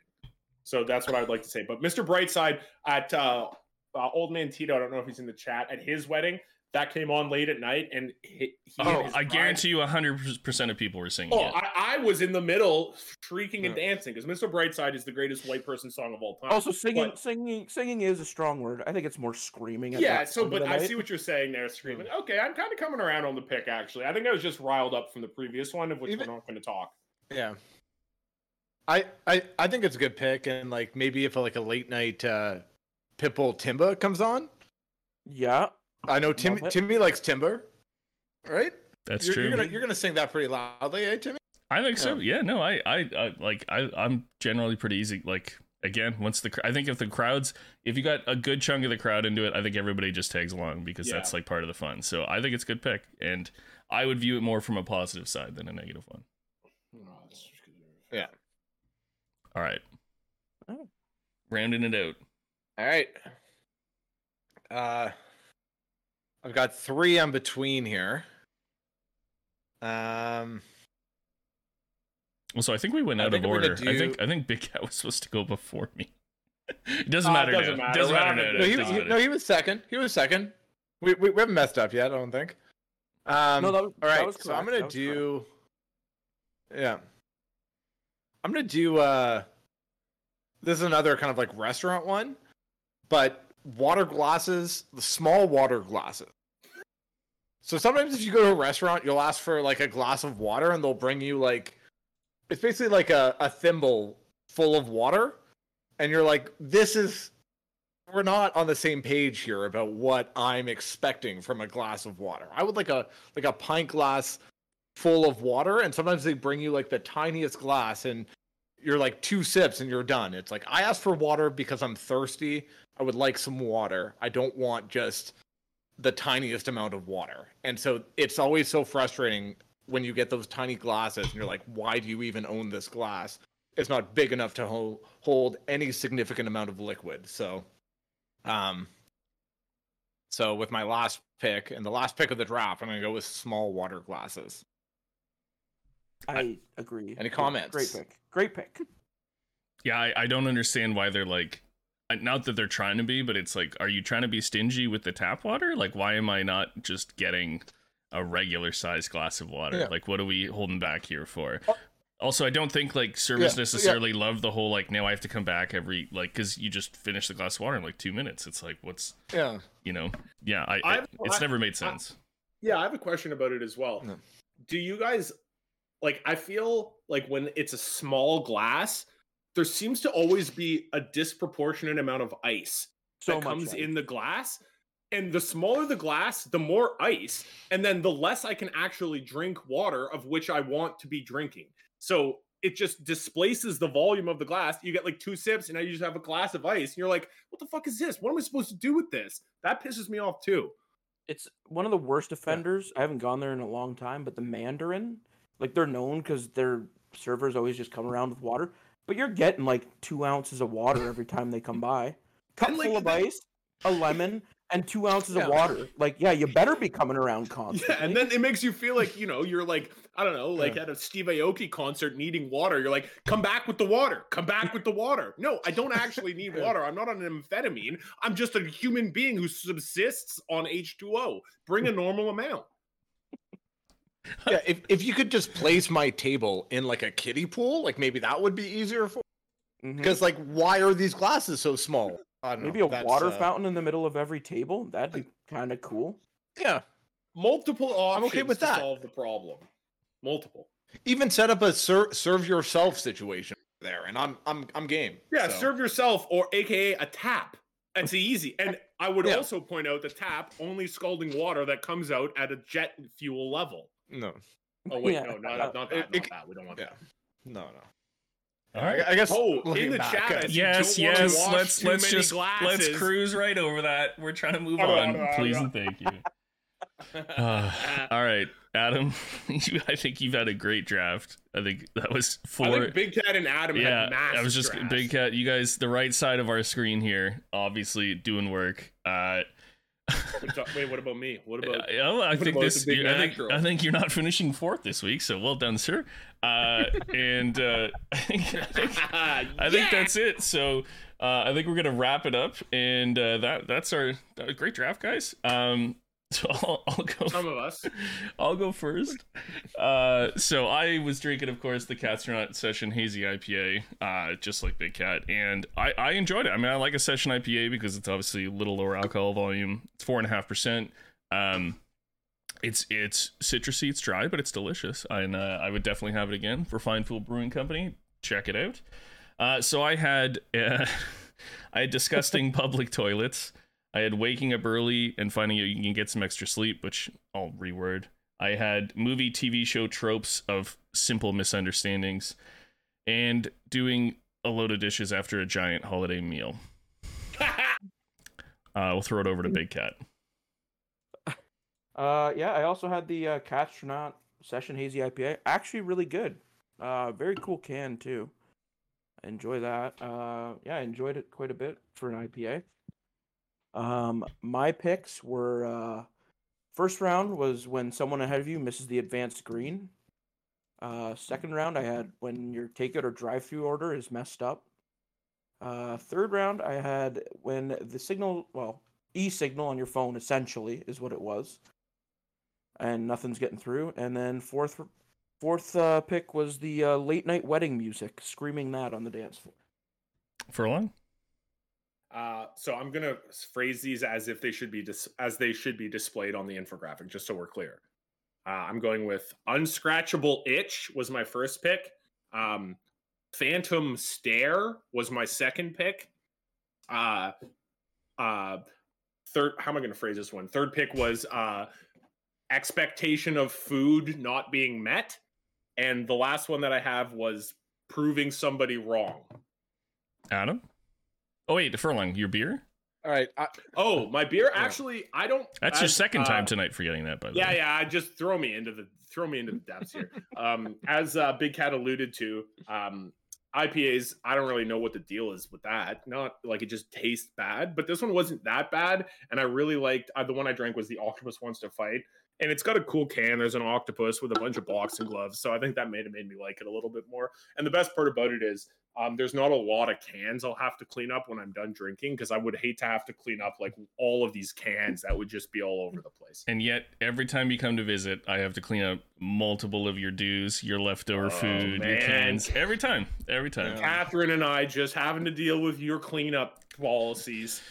So that's what I'd like to say. But Mr. Brightside at uh, uh, Old Man Tito, I don't know if he's in the chat at his wedding. That came on late at night, and he, he oh, his I bride- guarantee you, hundred percent of people were singing Oh, it. I, I was in the middle, shrieking and dancing because Mr. Brightside is the greatest white person song of all time. Also, singing, But- singing, singing is a strong word. I think it's more screaming. At yeah, so but I night. see what you're saying there, screaming. Okay, I'm kind of coming around on the pick actually. I think I was just riled up from the previous one, of which Even- we're not going to talk. Yeah. I, I I think it's a good pick, and like maybe if like a late night uh, Pitbull Timber comes on, Yeah, I know Tim Love. Timmy likes timber, right? That's you're, true. You're gonna you're gonna sing that pretty loudly, eh, Timmy? I think so. Yeah, no, I, I, I like, I, I'm generally pretty easy. Like, again, once the, I think if the crowds, if you got a good chunk of the crowd into it, I think everybody just tags along because Yeah. that's like part of the fun. So I think it's a good pick, and I would view it more from a positive side than a negative one. Yeah. All right, Oh. rounding it out. All right. Uh, I've got three in between here. Um, Well, so I think we went I out of I'm gonna order. I think I think Big Cat was supposed to go before me. it doesn't Uh, it matter doesn't now. matter. Doesn't matter having- no, he, Doesn't he, no, he was second. He was second. We, we, we haven't messed up yet, I don't think. Um, No, that was- all that was so I'm gonna that was correct. do. Yeah, I'm gonna do. uh This is another kind of like restaurant one, but water glasses, the small water glasses. So sometimes if you go to a restaurant, you'll ask for like a glass of water, and they'll bring you like, it's basically like a, a thimble full of water, and you're like, this is we're not on the same page here about what I'm expecting from a glass of water. I would like a like a pint glass full of water, and sometimes they bring you like the tiniest glass, and you're like two sips and you're done. It's like I asked for water because I'm thirsty. I would like some water. I don't want just the tiniest amount of water. And so it's always so frustrating when you get those tiny glasses and you're like, why do you even own this glass? It's not big enough to hold hold any significant amount of liquid. So um, so with my last pick and the last pick of the draft, I'm gonna go with small water glasses. I agree. Any comments? Great pick. Great pick. Yeah, I, I don't understand why they're like, uh, not that they're trying to be, but it's like, are you trying to be stingy with the tap water? Like, why am I not just getting a regular sized glass of water? Yeah. Like, what are we holding back here for? Oh. Also, I don't think like service Yeah, yeah. necessarily love the whole like now I have to come back every like because you just finish the glass of water in like two minutes. It's like what's Yeah. you know yeah I, I've- it's I- never made sense. Yeah, I have a question about it as well. No. Do you guys like? I feel like when it's a small glass, there seems to always be a disproportionate amount of ice So that comes ice. in the glass. And the smaller the glass, the more ice, and then the less I can actually drink water of which I want to be drinking. So it just displaces the volume of the glass. You get like two sips, and now you just have a glass of ice, and you're like, "What the fuck is this? What am I supposed to do with this?" That pisses me off too. It's one of the worst offenders. I haven't gone there in a long time, but the Mandarin, like they're known because their servers always just come around with water. But you're getting like two ounces of water every time they come by. Cup And, like, full of they- ice, a lemon, and two ounces Yeah. of water. Like, yeah, you better be coming around constantly. Yeah, and then it makes you feel like you know you're like I don't know, like Yeah. at a Steve Aoki concert needing water. You're like, come back with the water, come back with the water. No, I don't actually need water. I'm not on an amphetamine. I'm just a human being who subsists on H2O. Bring a normal amount. Yeah, if, if you could just place my table in like a kiddie pool, like maybe that would be easier for because like why are these glasses so small? I don't maybe know. a That's, water uh, fountain in the middle of every table. That'd be kind of cool. Yeah. Multiple options I'm okay with to that. solve the problem. Multiple. Even set up a ser- serve yourself situation there, and I'm I'm I'm game. Yeah, so. serve yourself or AKA a tap. It's easy. And I would Yeah. also point out the tap only scalding water that comes out at a jet fuel level. No, Oh wait, Yeah. no, not, not that. It- not it- that. We don't want yeah. that. no, no. All right. I, I guess. Oh, in the back, chat, uh, I see Yes, yes. Let's let's many just let's cruise right over that. We're trying to move Hold on, on. Please hold and thank you. Uh, all right, Adam. You, I think you've had a great draft. I think that was I four. think Big Cat and Adam yeah, had I was just drafts. big cat. You guys, the right side of our screen here, obviously doing work. Uh, Wait, what about me? What about? yeah, I think this. the big you- I think? I think you're not finishing fourth this week, so well done, sir. Uh, and uh, I think, I think I think that's it. So uh, I think we're gonna wrap it up, and uh, that that's our that great draft, guys. Um, so I'll, I'll go. some of us. I'll go first. Uh, so I was drinking, of course, the Castronaut Session Hazy IPA, uh, just like Big Cat, and I, I enjoyed it. I mean, I like a Session IPA because it's obviously a little lower alcohol volume. It's four and a half percent. Um, it's it's citrusy, it's dry, but it's delicious, and uh, I would definitely have it again for Fine Fool Brewing Company. Check it out. Uh, so I had uh, I had disgusting public toilets. I had waking up early and finding out you can get some extra sleep, which I'll reword. I had movie TV show tropes of simple misunderstandings and doing a load of dishes after a giant holiday meal. Uh, we'll throw it over to Big Cat. Uh, yeah, I also had the uh, Castronaut Session Hazy IPA. Actually, really good. Uh, very cool can too. Enjoy that. Uh, yeah, I enjoyed it quite a bit for an IPA. Um, my picks were uh, first round was when someone ahead of you misses the advanced green. Uh, second round, I had when your takeout or drive-through order is messed up. Uh, third round, I had when the signal, well, e-signal on your phone essentially is what it was and nothing's getting through. And then fourth, fourth uh, pick was the uh, late night wedding music, screaming that on the dance floor. Furlong? Uh, so I'm gonna phrase these as if they should be dis- as they should be displayed on the infographic, just so we're clear. Uh, I'm going with unscratchable itch was my first pick. Um, Phantom stare was my second pick. Uh, uh, third. How am I going to phrase this one? Third pick was uh, expectation of food not being met, and the last one that I have was proving somebody wrong. Adam? Oh, wait, Furlong, your beer? All right. I, Oh, my beer. Actually, I don't. That's your as, second time uh, tonight forgetting that, by the Yeah, way. yeah. I just throw me into the throw me into the depths here. um, as uh, Big Cat alluded to, um, IPAs. I don't really know what the deal is with that. Not like it just tastes bad, but this one wasn't that bad, and I really liked. Uh, the one I drank was the Octopus Wants to Fight, and it's got a cool can. There's an octopus with a bunch of boxing gloves, so I think that made it made me like it a little bit more. And the best part about it is um, there's not a lot of cans I'll have to clean up when I'm done drinking because I would hate to have to clean up like all of these cans that would just be all over the place. And yet, every time you come to visit, I have to clean up multiple of your dues, your leftover Oh, food, your cans. Every time. Every time. Catherine and I just having to deal with your cleanup policies.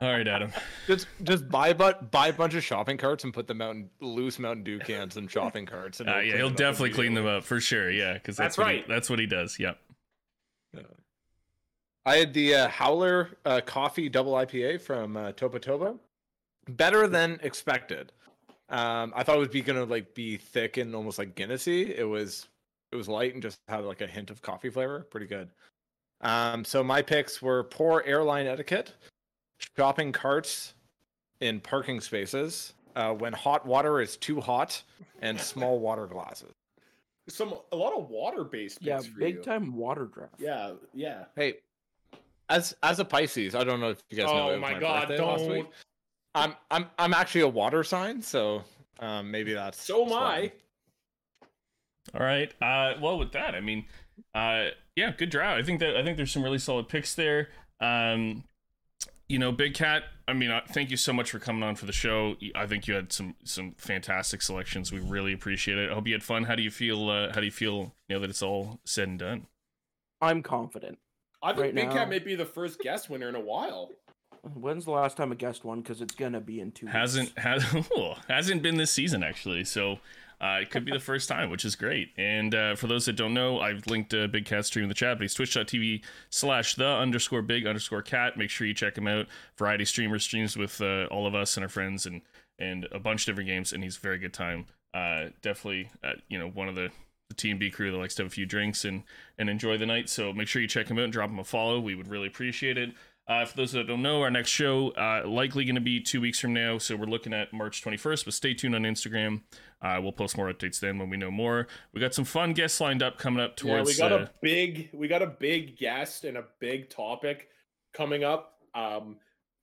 All right, Adam. just just buy but buy a bunch of shopping carts and put them out in loose Mountain Dew cans and shopping carts. And Uh, yeah, he'll definitely clean them up for sure. Yeah, because that's, That's right. He, that's what he does. Yep. I had the uh, Howler uh, Coffee Double IPA from uh, Topa Toba. Better than expected. Um, I thought it would be gonna like be thick and almost like Guinnessy. It was it was light and just had like a hint of coffee flavor. Pretty good. Um, so my picks were poor airline etiquette, shopping carts in parking spaces, uh, when hot water is too hot, and small water glasses. Some a lot of water based. Yeah, big time water draft. Yeah, yeah. Hey, as as a Pisces, I don't know if you guys know. Oh it my God, birthday don't. I'm I'm I'm actually a water sign, so um, maybe that's So am. I. All right. Uh, well, with that, I mean, uh, yeah, good draft. I think that I think there's some really solid picks there. Um, you know, Big Cat. I mean, uh, thank you so much for coming on for the show. I think you had some some fantastic selections. We really appreciate it. I hope you had fun. How do you feel? Uh, how do you feel now that it's all said and done? I'm confident. I think Right Big now- Cat may be the first guest winner in a while. When's the last time a guest won? Because it's gonna be in two. hasn't weeks. has oh, hasn't been this season actually. So uh, it could be the first time, which is great. And uh, for those that don't know, I've linked a Big Cat stream in the chat, but he's twitch.tv slash the underscore big underscore cat. Make sure you check him out. Variety streamer streams with uh, all of us and our friends and and a bunch of different games, and he's a very good time. Uh, definitely, uh, you know, one of the the TMB crew that likes to have a few drinks and and enjoy the night. So make sure you check him out and drop him a follow. We would really appreciate it. Uh, for those that don't know, our next show uh, likely going to be two weeks from now, so we're looking at March 21st. But stay tuned on Instagram. Uh, we'll post more updates then when we know more. We got some fun guests lined up coming up Yeah, towards. we got uh, a big we got a big guest and a big topic coming up. Um,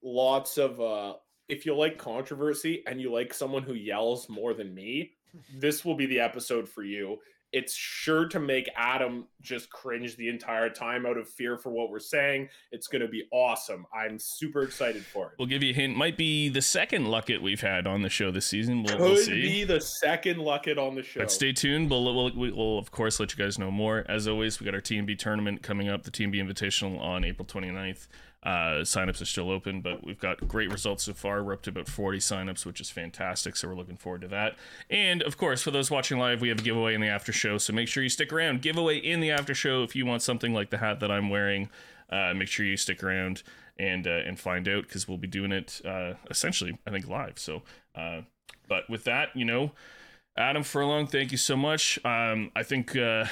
lots of uh, if you like controversy and you like someone who yells more than me, this will be the episode for you. It's sure to make Adam just cringe the entire time out of fear for what we're saying. It's going to be awesome. I'm super excited for it. we'll give you a hint. Might be the second Lucket we've had on the show this season. We'll, Could we'll be the second Lucket on the show. But stay tuned. We'll, we'll, we'll, of course, let you guys know more. As always, we got our TMB tournament coming up, the TMB Invitational on April 29th. Uh, signups are still open, but we've got great results so far. We're up to about 40 signups, which is fantastic. So we're looking forward to that. And of course, for those watching live, we have a giveaway in the after show. So make sure you stick around. Giveaway in the after show if you want something like the hat that I'm wearing. Uh, make sure you stick around and uh, and find out because we'll be doing it uh, essentially, I think, live. So, uh, but with that, you know. Adam Furlong, thank you so much. Um, I think uh,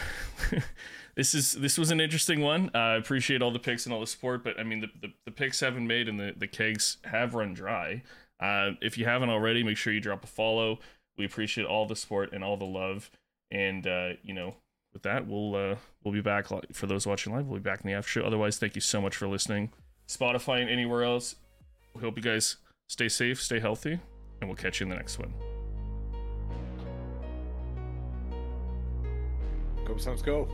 this is this was an interesting one. Uh, I appreciate all the picks and all the support, but I mean the, the, the picks haven't made and the, the kegs have run dry. Uh, if you haven't already, make sure you drop a follow. We appreciate all the support and all the love. And uh, you know, with that, we'll uh, we'll be back for those watching live. We'll be back in the after show. Otherwise, thank you so much for listening. Spotify and anywhere else. We hope you guys stay safe, stay healthy, and we'll catch you in the next one. Go Suns, go.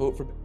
Vote for